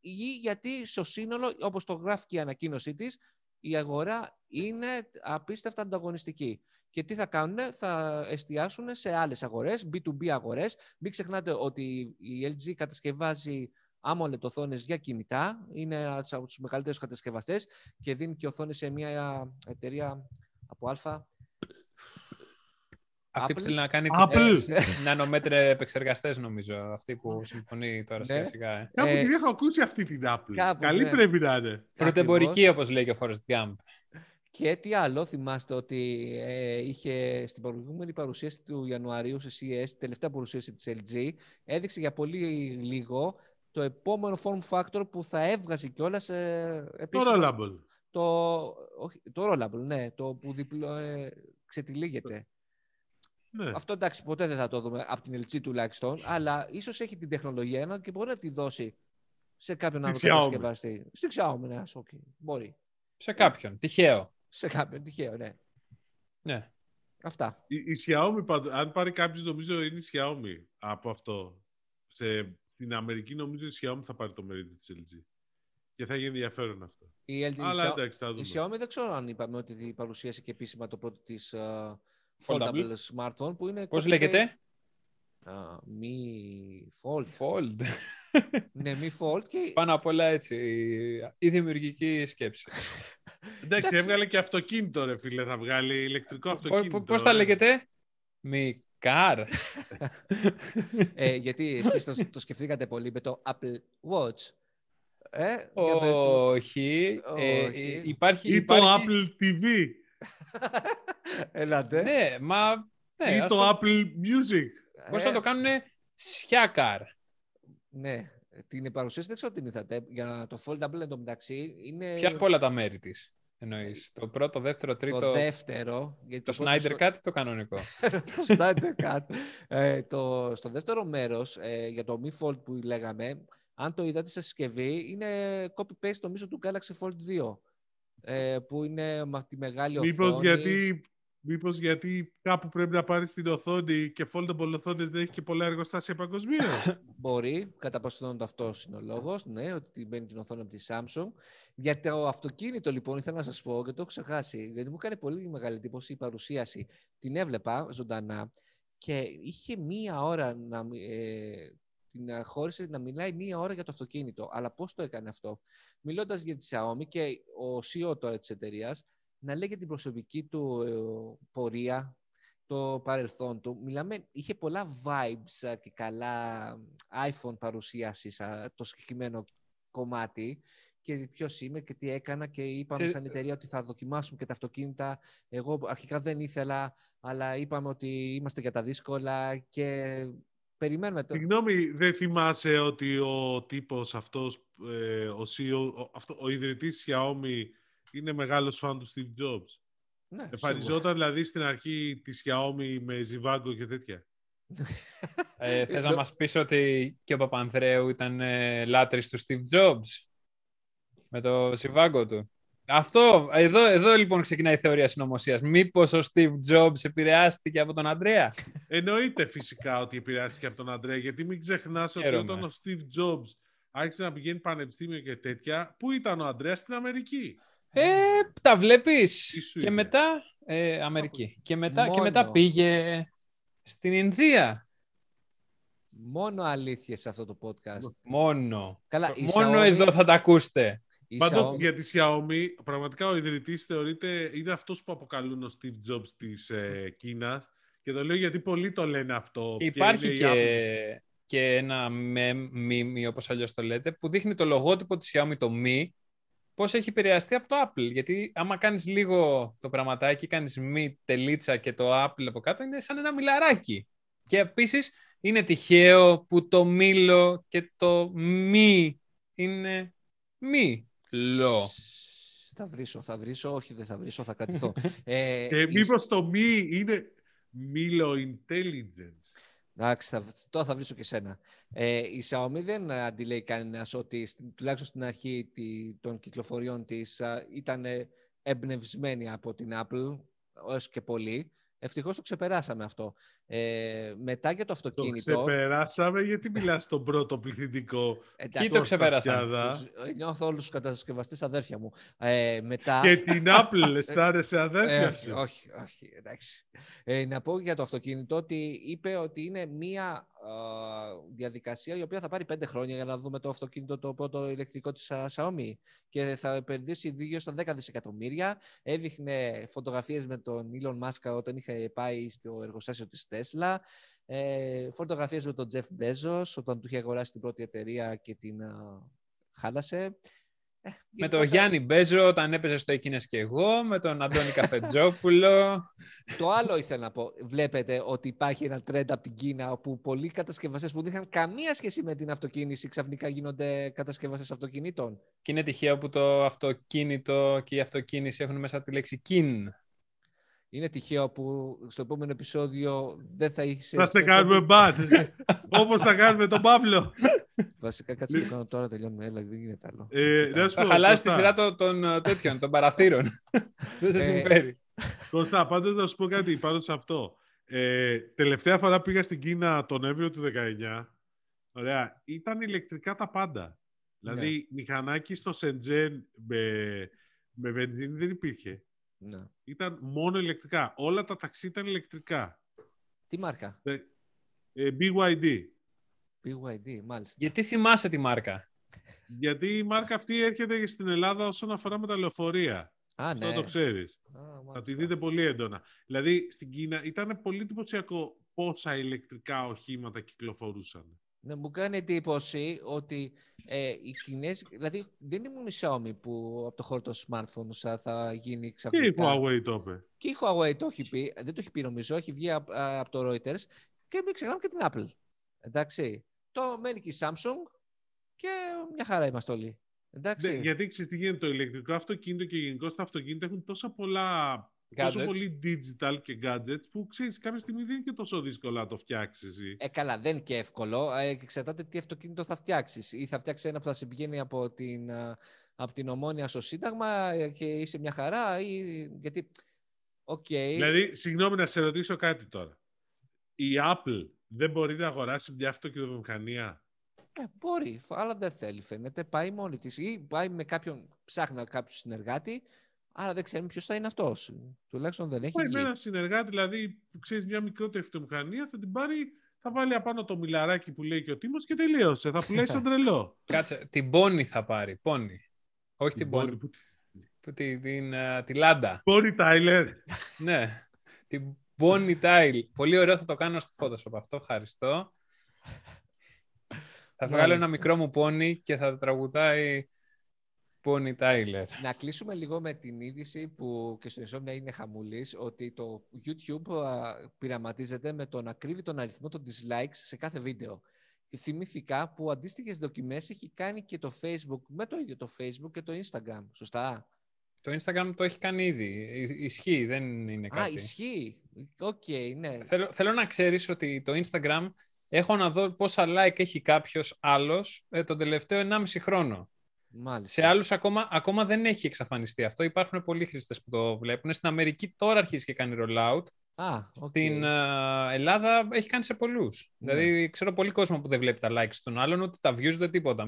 Ή γιατί στο σύνολο, όπως το γράφει και η ανακοίνωσή της, η αγορά είναι απίστευτα ανταγωνιστική. Και τι θα κάνουν, θα εστιάσουν σε άλλες αγορές, B2B αγορές. Μην ξεχνάτε ότι η LG κατασκευάζει AMOLED οθόνε για κινητά. Είναι ένας από τους μεγαλύτερους κατασκευαστές και δίνει και οθόνη σε μια εταιρεία από Α. Αυτή που θέλει να κάνει Apple. νανομέτρε επεξεργαστές, νομίζω. Αυτή που συμφωνεί τώρα σιγά σιγά. Ε. Κάπου ε, την έχω ακούσει αυτή την Apple. Κάπου, Καλή ναι. πρέπει να είναι. Πρωτεμπορική, όπως λέει και ο Forrest Gump. Και τι άλλο, θυμάστε ότι ε, είχε στην προηγούμενη παρουσίαση του Ιανουαρίου σε CES, τελευταία παρουσίαση της LG, έδειξε για πολύ λίγο το επόμενο form factor που θα έβγαζε κιόλας. Ε, το rollable. Το, όχι, το rollable, ναι, το που διπλο, ε, ξετυλίγεται. Ναι. Αυτό εντάξει, ποτέ δεν θα το δούμε από την LG τουλάχιστον, αλλά ίσως έχει την τεχνολογία και μπορεί να τη δώσει σε κάποιον άλλο κατασκευαστή. Στην Xiaomi, ναι, okay. μπορεί. Σε κάποιον, τυχαίο. Σε κάποιον, τυχαίο, ναι. Ναι. Αυτά. Η, η Xiaomi, αν πάρει κάποιος, νομίζω είναι η Xiaomi από αυτό. Σε, στην Αμερική, νομίζω η Xiaomi θα πάρει το μερίδιο της LG. Και θα γίνει ενδιαφέρον αυτό. Η, LG, Αλλά, εντάξει, θα δούμε. η Xiaomi δεν ξέρω αν είπαμε ότι παρουσίασε και επίσημα το πρώτο της uh, foldable smartphone που είναι. Πώς λέγεται; Uh, Mi Fold. Fold. ναι, Mi Fold. Και... Πάνω απ' όλα έτσι. Η δημιουργική σκέψη. Εντάξει, έβγαλε και αυτοκίνητο, ρε φίλε. Θα βγάλει ηλεκτρικό αυτοκίνητο. Πώς θα λέγεται, Mi Car. ε, γιατί εσείς το, το σκεφτήκατε πολύ με το Apple Watch. Ε, όχι. Ε, υπάρχει, Ή υπάρχει... το Apple TV. Ελάτε. Ναι, μα... Ναι, Ή το, το Apple Music. Πώς θα ε. το κάνουν σιάκαρ. Ναι, την παρουσίαση δεν ξέρω τι είδατε. Για το Foldable εντωμεταξύ είναι... Ποια από όλα τα μέρη της εννοείς. Το πρώτο, δεύτερο, τρίτο... Το δεύτερο. Γιατί το, το Snyder Cut το κανονικό; το Snyder Cut. ε, το, στο δεύτερο μέρος, ε, για το Mi Fold που λέγαμε, αν το είδατε σε συσκευή, είναι copy-paste νομίζω του Galaxy Fold 2. Ε, που είναι με τη μεγάλη Μήπως οθόνη. Γιατί, μήπως γιατί κάπου πρέπει να πάρεις την οθόνη και foldable οθόνες δεν έχει και πολλά εργοστάσια παγκοσμίως; Μπορεί, κατά πόσο αυτός είναι ο λόγος, ναι, ότι μπαίνει την οθόνη από τη Samsung. Για το αυτοκίνητο, λοιπόν, ήθελα να σας πω και το έχω ξεχάσει, γιατί μου έκανε πολύ μεγάλη εντύπωση η παρουσίαση. Την έβλεπα ζωντανά και είχε μία ώρα να, ε, την ε, χώρισε να μιλάει μία ώρα για το αυτοκίνητο. Αλλά πώς το έκανε αυτό; Μιλώντας για τη Xiaomi και ο CEO τώρα της εταιρείας να λέει για την προσωπική του ε, πορεία, το παρελθόν του. Μιλάμε, είχε πολλά vibes ε, και καλά iPhone παρουσίασης το συγκεκριμένο κομμάτι και ποιος είμαι και τι έκανα και είπαμε σαν εταιρεία ότι θα δοκιμάσουμε και τα αυτοκίνητα. Εγώ αρχικά δεν ήθελα, αλλά είπαμε ότι είμαστε για τα δύσκολα και Περιμένουμε το. Συγγνώμη, δεν θυμάσαι ότι ο τύπος αυτός, ε, ο, CEO, ο, αυτό, ο ιδρυτής Xiaomi είναι μεγάλος φαν του Steve Jobs. Ναι, Εμφανιζόταν δηλαδή στην αρχή της Xiaomi με Ζιβάγκο και τέτοια. ε, θες να μας πεις ότι και ο Παπανδρέου ήταν ε, λάτρης του Steve Jobs; Με το Ζιβάγκο του. Αυτό, εδώ, εδώ λοιπόν ξεκινάει η θεωρία συνωμοσίας. Μήπως ο Steve Jobs επηρεάστηκε από τον Αντρέα; Εννοείται φυσικά ότι επηρεάστηκε από τον Αντρέα, γιατί μην ξεχνάς ότι όταν ο Steve Jobs άρχισε να πηγαίνει πανεπιστήμιο και τέτοια, πού ήταν ο Αντρέας; Στην Αμερική. Ε, τα βλέπεις. Και μετά. Ε, Αμερική. Και μετά, και μετά πήγε στην Ινδία. Μόνο αλήθεια σε αυτό το podcast. Μόνο. Καλά, Μόνο εδώ θα τα ακούσετε. Πάντως για τη Xiaomi, πραγματικά ο ιδρυτής θεωρείται είναι αυτός που αποκαλούν ο Steve Jobs της ε, Κίνας. Και το λέω γιατί πολλοί το λένε αυτό. Υπάρχει και, και, ένα μήμη, όπως αλλιώς το λέτε, που δείχνει το λογότυπο της Xiaomi, το Mi, πώς έχει επηρεαστεί από το Apple. Γιατί άμα κάνεις λίγο το πραγματάκι, κάνεις Mi τελίτσα και το Apple από κάτω, είναι σαν ένα μιλαράκι. Και επίσης είναι τυχαίο που το μήλο και το μη είναι μη. Λο. Θα βρίσω, θα βρίσω, όχι δεν θα βρίσω, θα κρατηθώ. ε, και μήπως το μη είναι Milo Intelligence; Εντάξει, θα, τώρα θα βρίσω και σένα. Ε, η Xiaomi δεν αντιλέει κανένας ότι τουλάχιστον στην αρχή των κυκλοφοριών της ήταν εμπνευσμένη από την Apple, έως και πολύ. Ευτυχώς το ξεπεράσαμε αυτό. Ε, μετά για το αυτοκίνητο. Το ξεπεράσαμε, γιατί μιλάς στον πρώτο πληθυντικό. Τι το ξεπεράσαμε. Ε, νιώθω όλους τους κατασκευαστές αδέρφια μου. Ε, μετά... Και την Apple, αισθάνεσαι αδέρφια ε, σου; όχι, όχι, εντάξει. Ε, να πω για το αυτοκίνητο ότι είπε ότι είναι μία διαδικασία η οποία θα πάρει πέντε χρόνια για να δούμε το αυτοκίνητο το πρώτο ηλεκτρικό της Xiaomi και θα επενδύσει δύο στα 10 δισεκατομμύρια. Έδειχνε φωτογραφίες με τον Elon Musk όταν είχε πάει στο εργοστάσιο της Tesla. Ε, φωτογραφίες με τον Jeff Bezos όταν του είχε αγοράσει την πρώτη εταιρεία και την χάλασε. Ε, με τον Γιάννη Μπέζο όταν έπαιζε στο Εκείνες και εγώ, με τον Αντώνη Καφετζόπουλο. το άλλο ήθελα να πω. Βλέπετε ότι υπάρχει ένα trend από την Κίνα όπου πολλοί κατασκευαστές που δεν είχαν καμία σχέση με την αυτοκίνηση ξαφνικά γίνονται κατασκευαστές αυτοκινήτων. Και είναι τυχαίο που το αυτοκίνητο και η αυτοκίνηση έχουν μέσα τη λέξη «κιν». Είναι τυχαίο που στο επόμενο επεισόδιο δεν θα είσαι... Θα σε κάνουμε μπαν. Όπως θα κάνουμε τον Παύλο. Βασικά κάτσε το κάνω τώρα, τελειώνουμε. Έλα, δεν γίνεται άλλο. Ε, θα χαλάσεις τη σειρά των, των τέτοιων, των παραθύρων. δεν σε ε, συμφέρει. Κώστα, πάντως να σου πω κάτι πάνω σε αυτό. Ε, τελευταία φορά πήγα στην Κίνα τον Νοέμβριο του 19. Ωραία. Ήταν ηλεκτρικά τα πάντα. Δηλαδή, ναι. μηχανάκι στο Σεντζέν με, με βενζίνη δεν υπήρχε. Ναι. Ήταν μόνο ηλεκτρικά. Όλα τα ταξί ήταν ηλεκτρικά. Τι μάρκα; Ε, ε, BYD. BYD, μάλιστα. Γιατί θυμάσαι τη μάρκα; Γιατί η μάρκα αυτή έρχεται στην Ελλάδα όσον αφορά με τα λεωφορεία. Α, Αυτό ναι. το ξέρεις. Θα τη δείτε πολύ έντονα. Δηλαδή, στην Κίνα ήταν πολύ εντυπωσιακό πόσα ηλεκτρικά οχήματα κυκλοφορούσαν. Ναι, μου κάνει εντύπωση ότι ε, οι Κινέζοι, δηλαδή δεν ήμουν η Xiaomi που από το χώρο των smartphones θα γίνει ξαφνικά. Και η Huawei το είπε. Και η Huawei το έχει πει, δεν το έχει πει νομίζω, έχει βγει από, από το Reuters και μην ξεχνάμε και την Apple. Εντάξει. Το μένει και η Samsung και μια χαρά είμαστε όλοι. Εντάξει. Ναι, γιατί ξέρεις τι γίνεται, το ηλεκτρικό αυτοκίνητο και γενικώς τα αυτοκίνητα έχουν τόσα πολλά Τόσο πολύ digital και gadgets που ξέρεις, κάποια στιγμή δεν είναι και τόσο δύσκολο να το φτιάξεις. Ε, καλά, δεν είναι και εύκολο. Ε, εξαρτάται τι αυτοκίνητο θα φτιάξεις. Ή θα φτιάξεις ένα που θα σε πηγαίνει από την, από την ομόνια στο Σύνταγμα ε, και είσαι μια χαρά. Ή... Γιατί. Okay. Δηλαδή, συγγνώμη να σε ρωτήσω κάτι τώρα. Η Apple δεν μπορεί να αγοράσει μια αυτοκινητομηχανία; Ε, μπορεί, αλλά δεν θέλει φαίνεται. Πάει μόνη της ή πάει με κάποιον, ψάχνει κάποιο συνεργάτη Άρα δεν ξέρουμε ποιος θα είναι αυτός. Τουλάχιστον δεν έχει. Πάει με ένα συνεργάτη, δηλαδή που ξέρεις μια μικρότερη αυτομηχανία, θα την πάρει, θα βάλει απάνω το μιλαράκι που λέει και ο Τίμος και τελείωσε. Θα πουλάει σαν τρελό. Κάτσε, την πόνη θα πάρει. Πόνη. Όχι την πόνη. Που... Την, την, τη Λάντα. Πόνη Τάιλερ. ναι. Την Πόνη Τάιλ. Πολύ ωραίο θα το κάνω στο Photoshop αυτό. Ευχαριστώ. θα βγάλω ένα μικρό μου πόνι και θα τραγουδάει Πόνι Τάιλερ. Να κλείσουμε λίγο με την είδηση που και στο Insomnia είναι χαμούλης, ότι το YouTube πειραματίζεται με το να κρύβει τον αριθμό των dislikes σε κάθε βίντεο. Και θυμήθηκα που αντίστοιχες δοκιμές έχει κάνει και το Facebook, με το ίδιο το Facebook και το Instagram. Σωστά; Το Instagram το έχει κάνει ήδη. Ισχύει, δεν είναι κάτι. Α, ισχύει. Οκ, okay, ναι. Θέλω, θέλω να ξέρεις ότι το Instagram έχω να δω πόσα like έχει κάποιος άλλος ε, τον τελευταίο 1,5 χρόνο. Μάλιστα. Σε άλλους ακόμα, ακόμα δεν έχει εξαφανιστεί αυτό. Υπάρχουν πολλοί χρήστες που το βλέπουν. Στην Αμερική τώρα αρχίζει και κάνει rollout. Α, okay. Στην uh, Ελλάδα έχει κάνει σε πολλούς. Ναι. Δηλαδή ξέρω πολύ κόσμο που δεν βλέπει τα likes των άλλων, ούτε τα views ούτε τίποτα,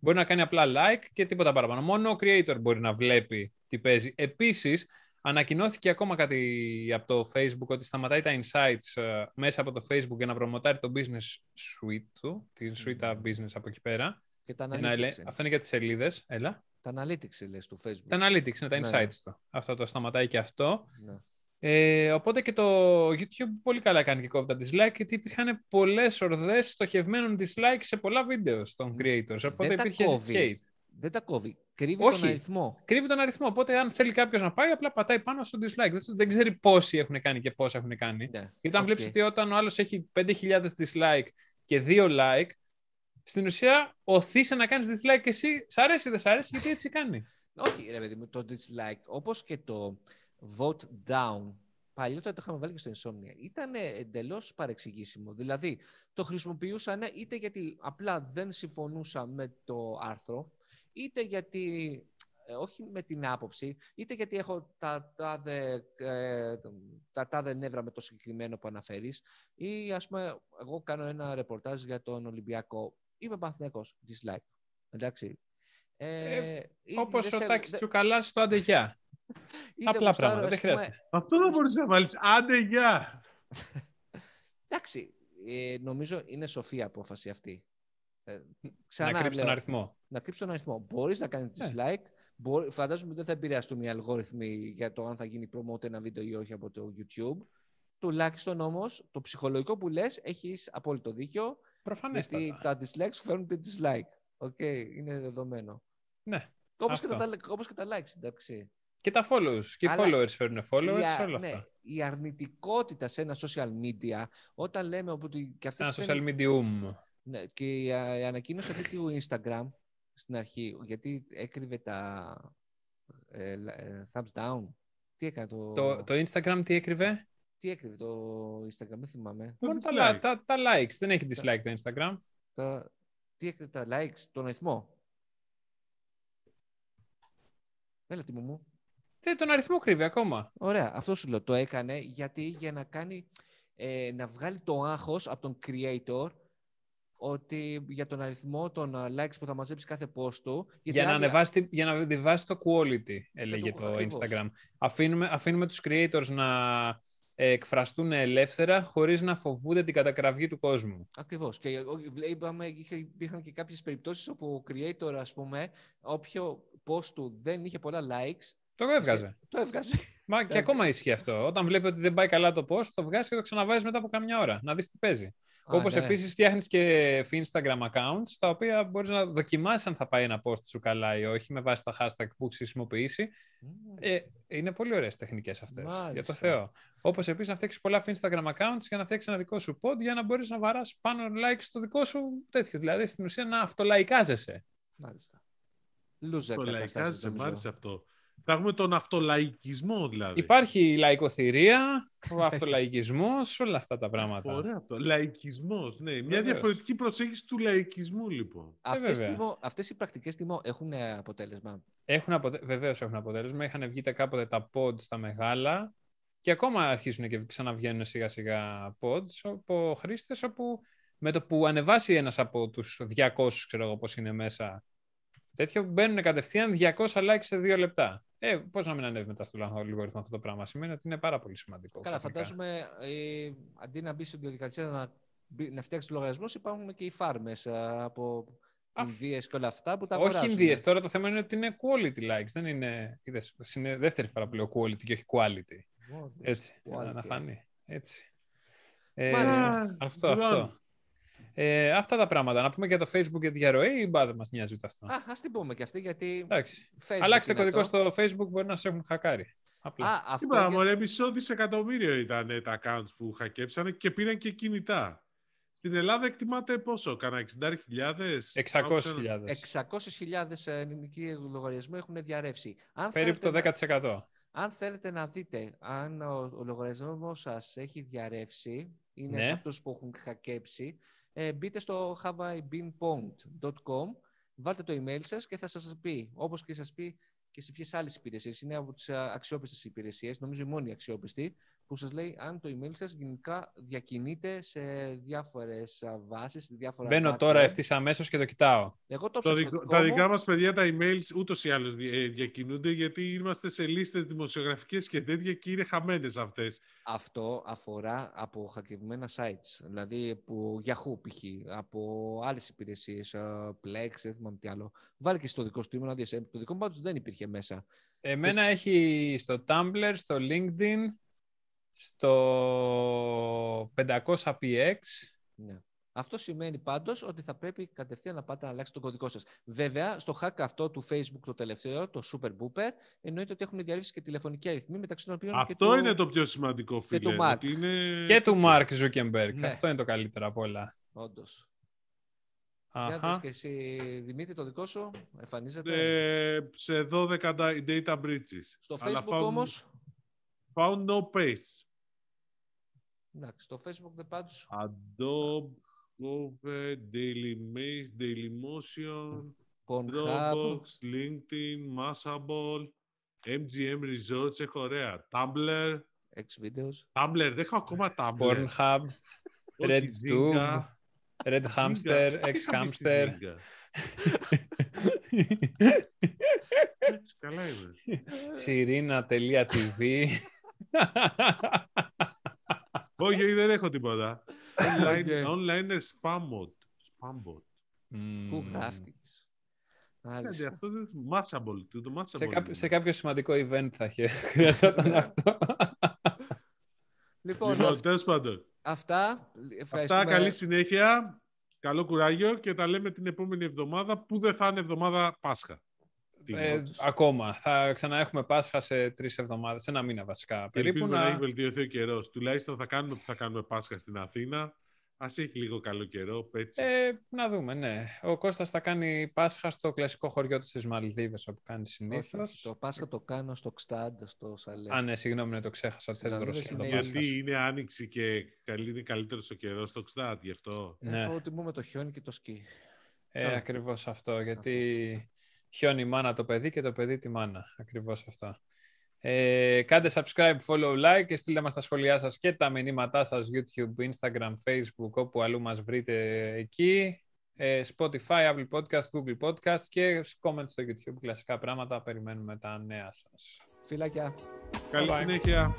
Μπορεί να κάνει απλά like και τίποτα παραπάνω. Μόνο ο creator μπορεί να βλέπει τι παίζει. Επίσης, ανακοινώθηκε ακόμα κάτι από το Facebook ότι σταματάει τα insights uh, μέσα από το Facebook για να προμοτάρει το business suite του, τη suite business από εκεί πέρα. Και τα analytics. Αυτό είναι για τις σελίδες. Έλα. Τα analytics λες του Facebook. Τα analytics είναι τα ναι, insights ναι. του. Αυτό το σταματάει και αυτό. Ναι. Ε, οπότε και το YouTube πολύ καλά κάνει και κόβει τα dislike γιατί υπήρχαν πολλές ορδές στοχευμένων dislike σε πολλά βίντεο των creators. Οπότε Δεν υπήρχε hate. Δεν τα κόβει. Κρύβει Όχι, τον αριθμό. Κρύβει τον αριθμό. Οπότε, αν θέλει κάποιος να πάει, απλά πατάει πάνω στο dislike. Δεν, δεν ξέρει πόσοι έχουν κάνει και πόσα έχουν κάνει. Ναι. Γιατί αν okay. βλέπεις ότι όταν ο άλλος έχει 5.000 dislike και 2 like, στην ουσία οθείσαι να κάνεις dislike και εσύ. Σ' αρέσει ή δεν σ' αρέσει, γιατί έτσι κάνει. Όχι, ρε παιδί μου, το dislike, όπως και το vote down, παλιότερα το είχαμε βάλει και στο Insomnia, ήταν εντελώς παρεξηγήσιμο. Δηλαδή, το χρησιμοποιούσαν είτε γιατί απλά δεν συμφωνούσα με το άρθρο, είτε γιατί ε, όχι με την άποψη, είτε γιατί έχω τα τάδε, ε, τα τάδε νεύρα με το συγκεκριμένο που αναφέρεις, ή ας πούμε, εγώ κάνω ένα ρεπορτάζ για τον Ολυμπιακό Είμαι Παναθηναϊκός. Dislike. Εντάξει. Ε, ε, Όπως ο Τάκης δε... Τσουκαλάς στο αντεγιά. Απλά πράγματα. Δεν χρειάζεται. Αυτό δεν μπορείς να βάλεις. Αντεγιά. Εντάξει. Ε, νομίζω είναι σοφή απόφαση αυτή. Ε, ξανά, να κρύψει τον αριθμό. Να κρύψει τον αριθμό. Μπορείς να κάνεις ναι. dislike. Μπορεί, φαντάζομαι ότι δεν θα επηρεαστούν οι αλγόριθμοι για το αν θα γίνει promote ένα βίντεο ή όχι από το YouTube. Τουλάχιστον όμως το ψυχολογικό που λες έχεις απόλυτο δίκιο. Προφανέστατα. Γιατί τα dislikes φέρνουν τη dislike. Οκ, okay, είναι δεδομένο. Ναι. Όπως και, τα, όπως και τα likes, εντάξει. Και τα follows. Και οι followers φέρνουν followers, η, όλα ναι, αυτά. Η αρνητικότητα σε ένα social media, όταν λέμε ότι... Και ένα social medium. Ναι, και η, η ανακοίνωση αυτή του Instagram στην αρχή, γιατί έκρυβε τα ε, ε, thumbs down. Τι έκανε το... Το, το Instagram τι έκρυβε; Τι έκρυβε το Instagram, δεν θυμάμαι. Μόνο τα, τα, τα, likes, δεν έχει dislike το Instagram. Τα, τι έκρυβε τα likes, τον αριθμό; Έλα, τι μου μου. Δεν τον αριθμό κρύβει ακόμα. Ωραία, αυτό σου λέω. Το έκανε γιατί για να κάνει, ε, να βγάλει το άγχος από τον creator ότι για τον αριθμό των ε, likes που θα μαζέψει κάθε post του. Για να, ανεβάσει, για να ανεβάσει το quality, έλεγε το, το Instagram. Αφήνουμε, αφήνουμε τους creators να εκφραστούν ελεύθερα χωρίς να φοβούνται την κατακραυγή του κόσμου. Ακριβώς. Και είπαμε, υπήρχαν και κάποιες περιπτώσεις όπου ο creator, ας πούμε, όποιο post του δεν είχε πολλά likes, το έβγαζε. Το έβγαζε. Μα και ακόμα ισχύει αυτό. Όταν βλέπει ότι δεν πάει καλά το post, το βγάζει και το ξαναβάζει μετά από καμιά ώρα. Να δεις τι παίζει. Όπως ναι. επίσης φτιάχνεις και Instagram accounts, τα οποία μπορείς να δοκιμάσεις αν θα πάει ένα post σου καλά ή όχι, με βάση τα hashtag που έχεις χρησιμοποιήσει. Ε, είναι πολύ ωραίες τεχνικές αυτές. Για το Θεό. Όπως επίσης να φτιάξεις πολλά Instagram accounts για να φτιάξεις ένα δικό σου pod για να μπορείς να βαράς πάνω like στο δικό σου τέτοιο. Δηλαδή στην ουσία να αυτολαϊκάζεσαι. Μάλιστα. Λούζα κατάσταση. Μ' άρεσε αυτό. Θα έχουμε τον αυτολαϊκισμό δηλαδή. Υπάρχει η λαϊκοθυρία, ο αυτολαϊκισμός, όλα αυτά τα πράγματα. Ωραία αυτό. Λαϊκισμός, ναι. Μια διαφορετική προσέγγιση του λαϊκισμού λοιπόν. Ε, αυτές, τιμώ, αυτές οι πρακτικές τιμώ έχουν αποτέλεσμα; Έχουν αποτε... Βεβαίως έχουν αποτέλεσμα. Είχαν βγει κάποτε τα pods στα μεγάλα και ακόμα αρχίζουν και ξαναβγαίνουν σιγά σιγά pods από χρήστες όπου με το που ανεβάσει ένας από τους 200, ξέρω εγώ πώς είναι μέσα, τέτοιο μπαίνουν κατευθείαν 200 likes σε δύο λεπτά. Ε, Πώς να μην ανέβει μετά στο λογαριασμό αυτό το πράγμα. Σημαίνει ότι είναι πάρα πολύ σημαντικό. Καλά, φαντάζομαι ε, αντί να μπει στην διαδικασία να, να φτιάξει λογαριασμός, υπάρχουν και οι φάρμες ε, από Ινδίες και όλα αυτά που τα αγοράζουν. Όχι Ινδίες. Τώρα το θέμα είναι ότι είναι quality likes. Δεν είναι. Είδες, είναι δεύτερη φορά που λέω quality και όχι quality. Έτσι. Quality. Να φανεί. Έτσι. Ε, αυτό, αυτό. Ε, αυτά τα πράγματα. Να πούμε για το Facebook και τη διαρροή ή μπα δεν μας νοιάζει ούτε αυτός. Α ας την πούμε και αυτή γιατί. Αλλάξτε κωδικό στο Facebook, μπορεί να σε έχουν χακάρει. Απλά. Α, αυτό Τι πράγμα, για... μισό δισεκατομμύριο ήταν τα accounts που χακέψανε και πήραν και κινητά. Στην Ελλάδα εκτιμάται πόσο, κάνα 60.000. 600.000. 600.000 ελληνικοί λογαριασμοί έχουν διαρρεύσει. Αν Περίπου το 10%. Να... Αν θέλετε να δείτε αν ο, ο λογαριασμός σας έχει διαρρεύσει, είναι ναι. σε αυτούς που έχουν χακέψει, ε, μπείτε στο haveibeenpwned.com, βάλτε το email σας και θα σας πει, όπως και σας πει και σε ποιες άλλες υπηρεσίες. Είναι από τις αξιόπιστες υπηρεσίες, νομίζω η μόνη αξιόπιστη, που σας λέει αν το email σας γενικά διακινείται σε διάφορες βάσεις, σε διάφορα Μπαίνω τώρα ευθύς αμέσως και το κοιτάω. Εγώ το, το δικό, τα δικά μας παιδιά τα emails ούτως ή άλλως ε, διακινούνται γιατί είμαστε σε λίστες δημοσιογραφικές και τέτοια και είναι χαμένες αυτές. Αυτό αφορά από χακευμένα sites, δηλαδή από Yahoo π.χ., από άλλες υπηρεσίες, Plex, δεν θυμάμαι τι άλλο. Βάλει και στο δικό σου email να δεις. Ε, το δικό μου πάντως δεν υπήρχε μέσα. Εμένα έχει στο Tumblr, στο LinkedIn, στο 500px. Ναι. Αυτό σημαίνει πάντως ότι θα πρέπει κατευθείαν να πάτε να αλλάξετε τον κωδικό σας. Βέβαια, στο hack αυτό του Facebook το τελευταίο, το Super Booper, εννοείται ότι έχουν διαρρεύσει και τηλεφωνικοί αριθμοί μεταξύ των οποίων. Αυτό και είναι το πιο σημαντικό, φίλε. Και του Mark. Είναι... Και του Mark Zuckerberg. Ναι. Αυτό είναι το καλύτερο από όλα. Όντως. Για δεις και εσύ, Δημήτρη, το δικό σου εμφανίζεται. Ε, σε 12 data breaches. Στο Facebook found, όμως... Found no pace. Εντάξει, στο Facebook δεν πάντως... Adobe, Cover, Daily Maze, Dailymotion, Dropbox, LinkedIn, Mashable, MGM Resorts, έχω ωραία. Tumblr. X-Videos. Tumblr, δεν έχω ακόμα Tumblr. Pornhub, RedTube, Red Hamster, X-Hamster. Καλά είμαι. Sirina.tv όχι, δεν έχω τίποτα. Online, online spam bot. Πού γράφτηκες. Αυτό δεν Mashable. Το σε, κάποιο, σε κάποιο σημαντικό event θα χρειαζόταν αυτό. Λοιπόν, λοιπόν τέλος πάντων. Αυτά. Αυτά, καλή συνέχεια. Καλό κουράγιο και τα λέμε την επόμενη εβδομάδα που δεν θα είναι εβδομάδα Πάσχα. Ε, ακόμα. Θα ξαναέχουμε Πάσχα σε τρεις εβδομάδες, σε ένα μήνα βασικά. Περίπου να... να έχει βελτιωθεί ο καιρός. Τουλάχιστον θα κάνουμε που θα κάνουμε Πάσχα στην Αθήνα. Α έχει λίγο καλό καιρό, έτσι. Ε, να δούμε, ναι. Ο Κώστας θα κάνει Πάσχα στο κλασικό χωριό του στις Μαλδίβες, όπου κάνει συνήθως. Το Πάσχα το κάνω στο Xtad, στο Σαλέ. Α, ναι, συγγνώμη, ναι, το ξέχασα. είναι... Γιατί είναι άνοιξη και είναι καλύτερο ο καιρός στο Xtad, γι' αυτό. Ναι. Εγώ τιμούμε το χιόνι και το σκι. Ε, ακριβώς αυτό. Γιατί χιόνι μάνα το παιδί και το παιδί τη μάνα. Ακριβώς αυτό. Ε, κάντε subscribe, follow, like και στείλτε μας τα σχόλιά σας και τα μηνύματά σας YouTube, Instagram, Facebook, όπου αλλού μας βρείτε εκεί. Ε, Spotify, Apple Podcast, Google Podcast και comment στο YouTube. Κλασικά πράγματα. Περιμένουμε τα νέα σας. Φιλάκια. Καλή συνέχεια.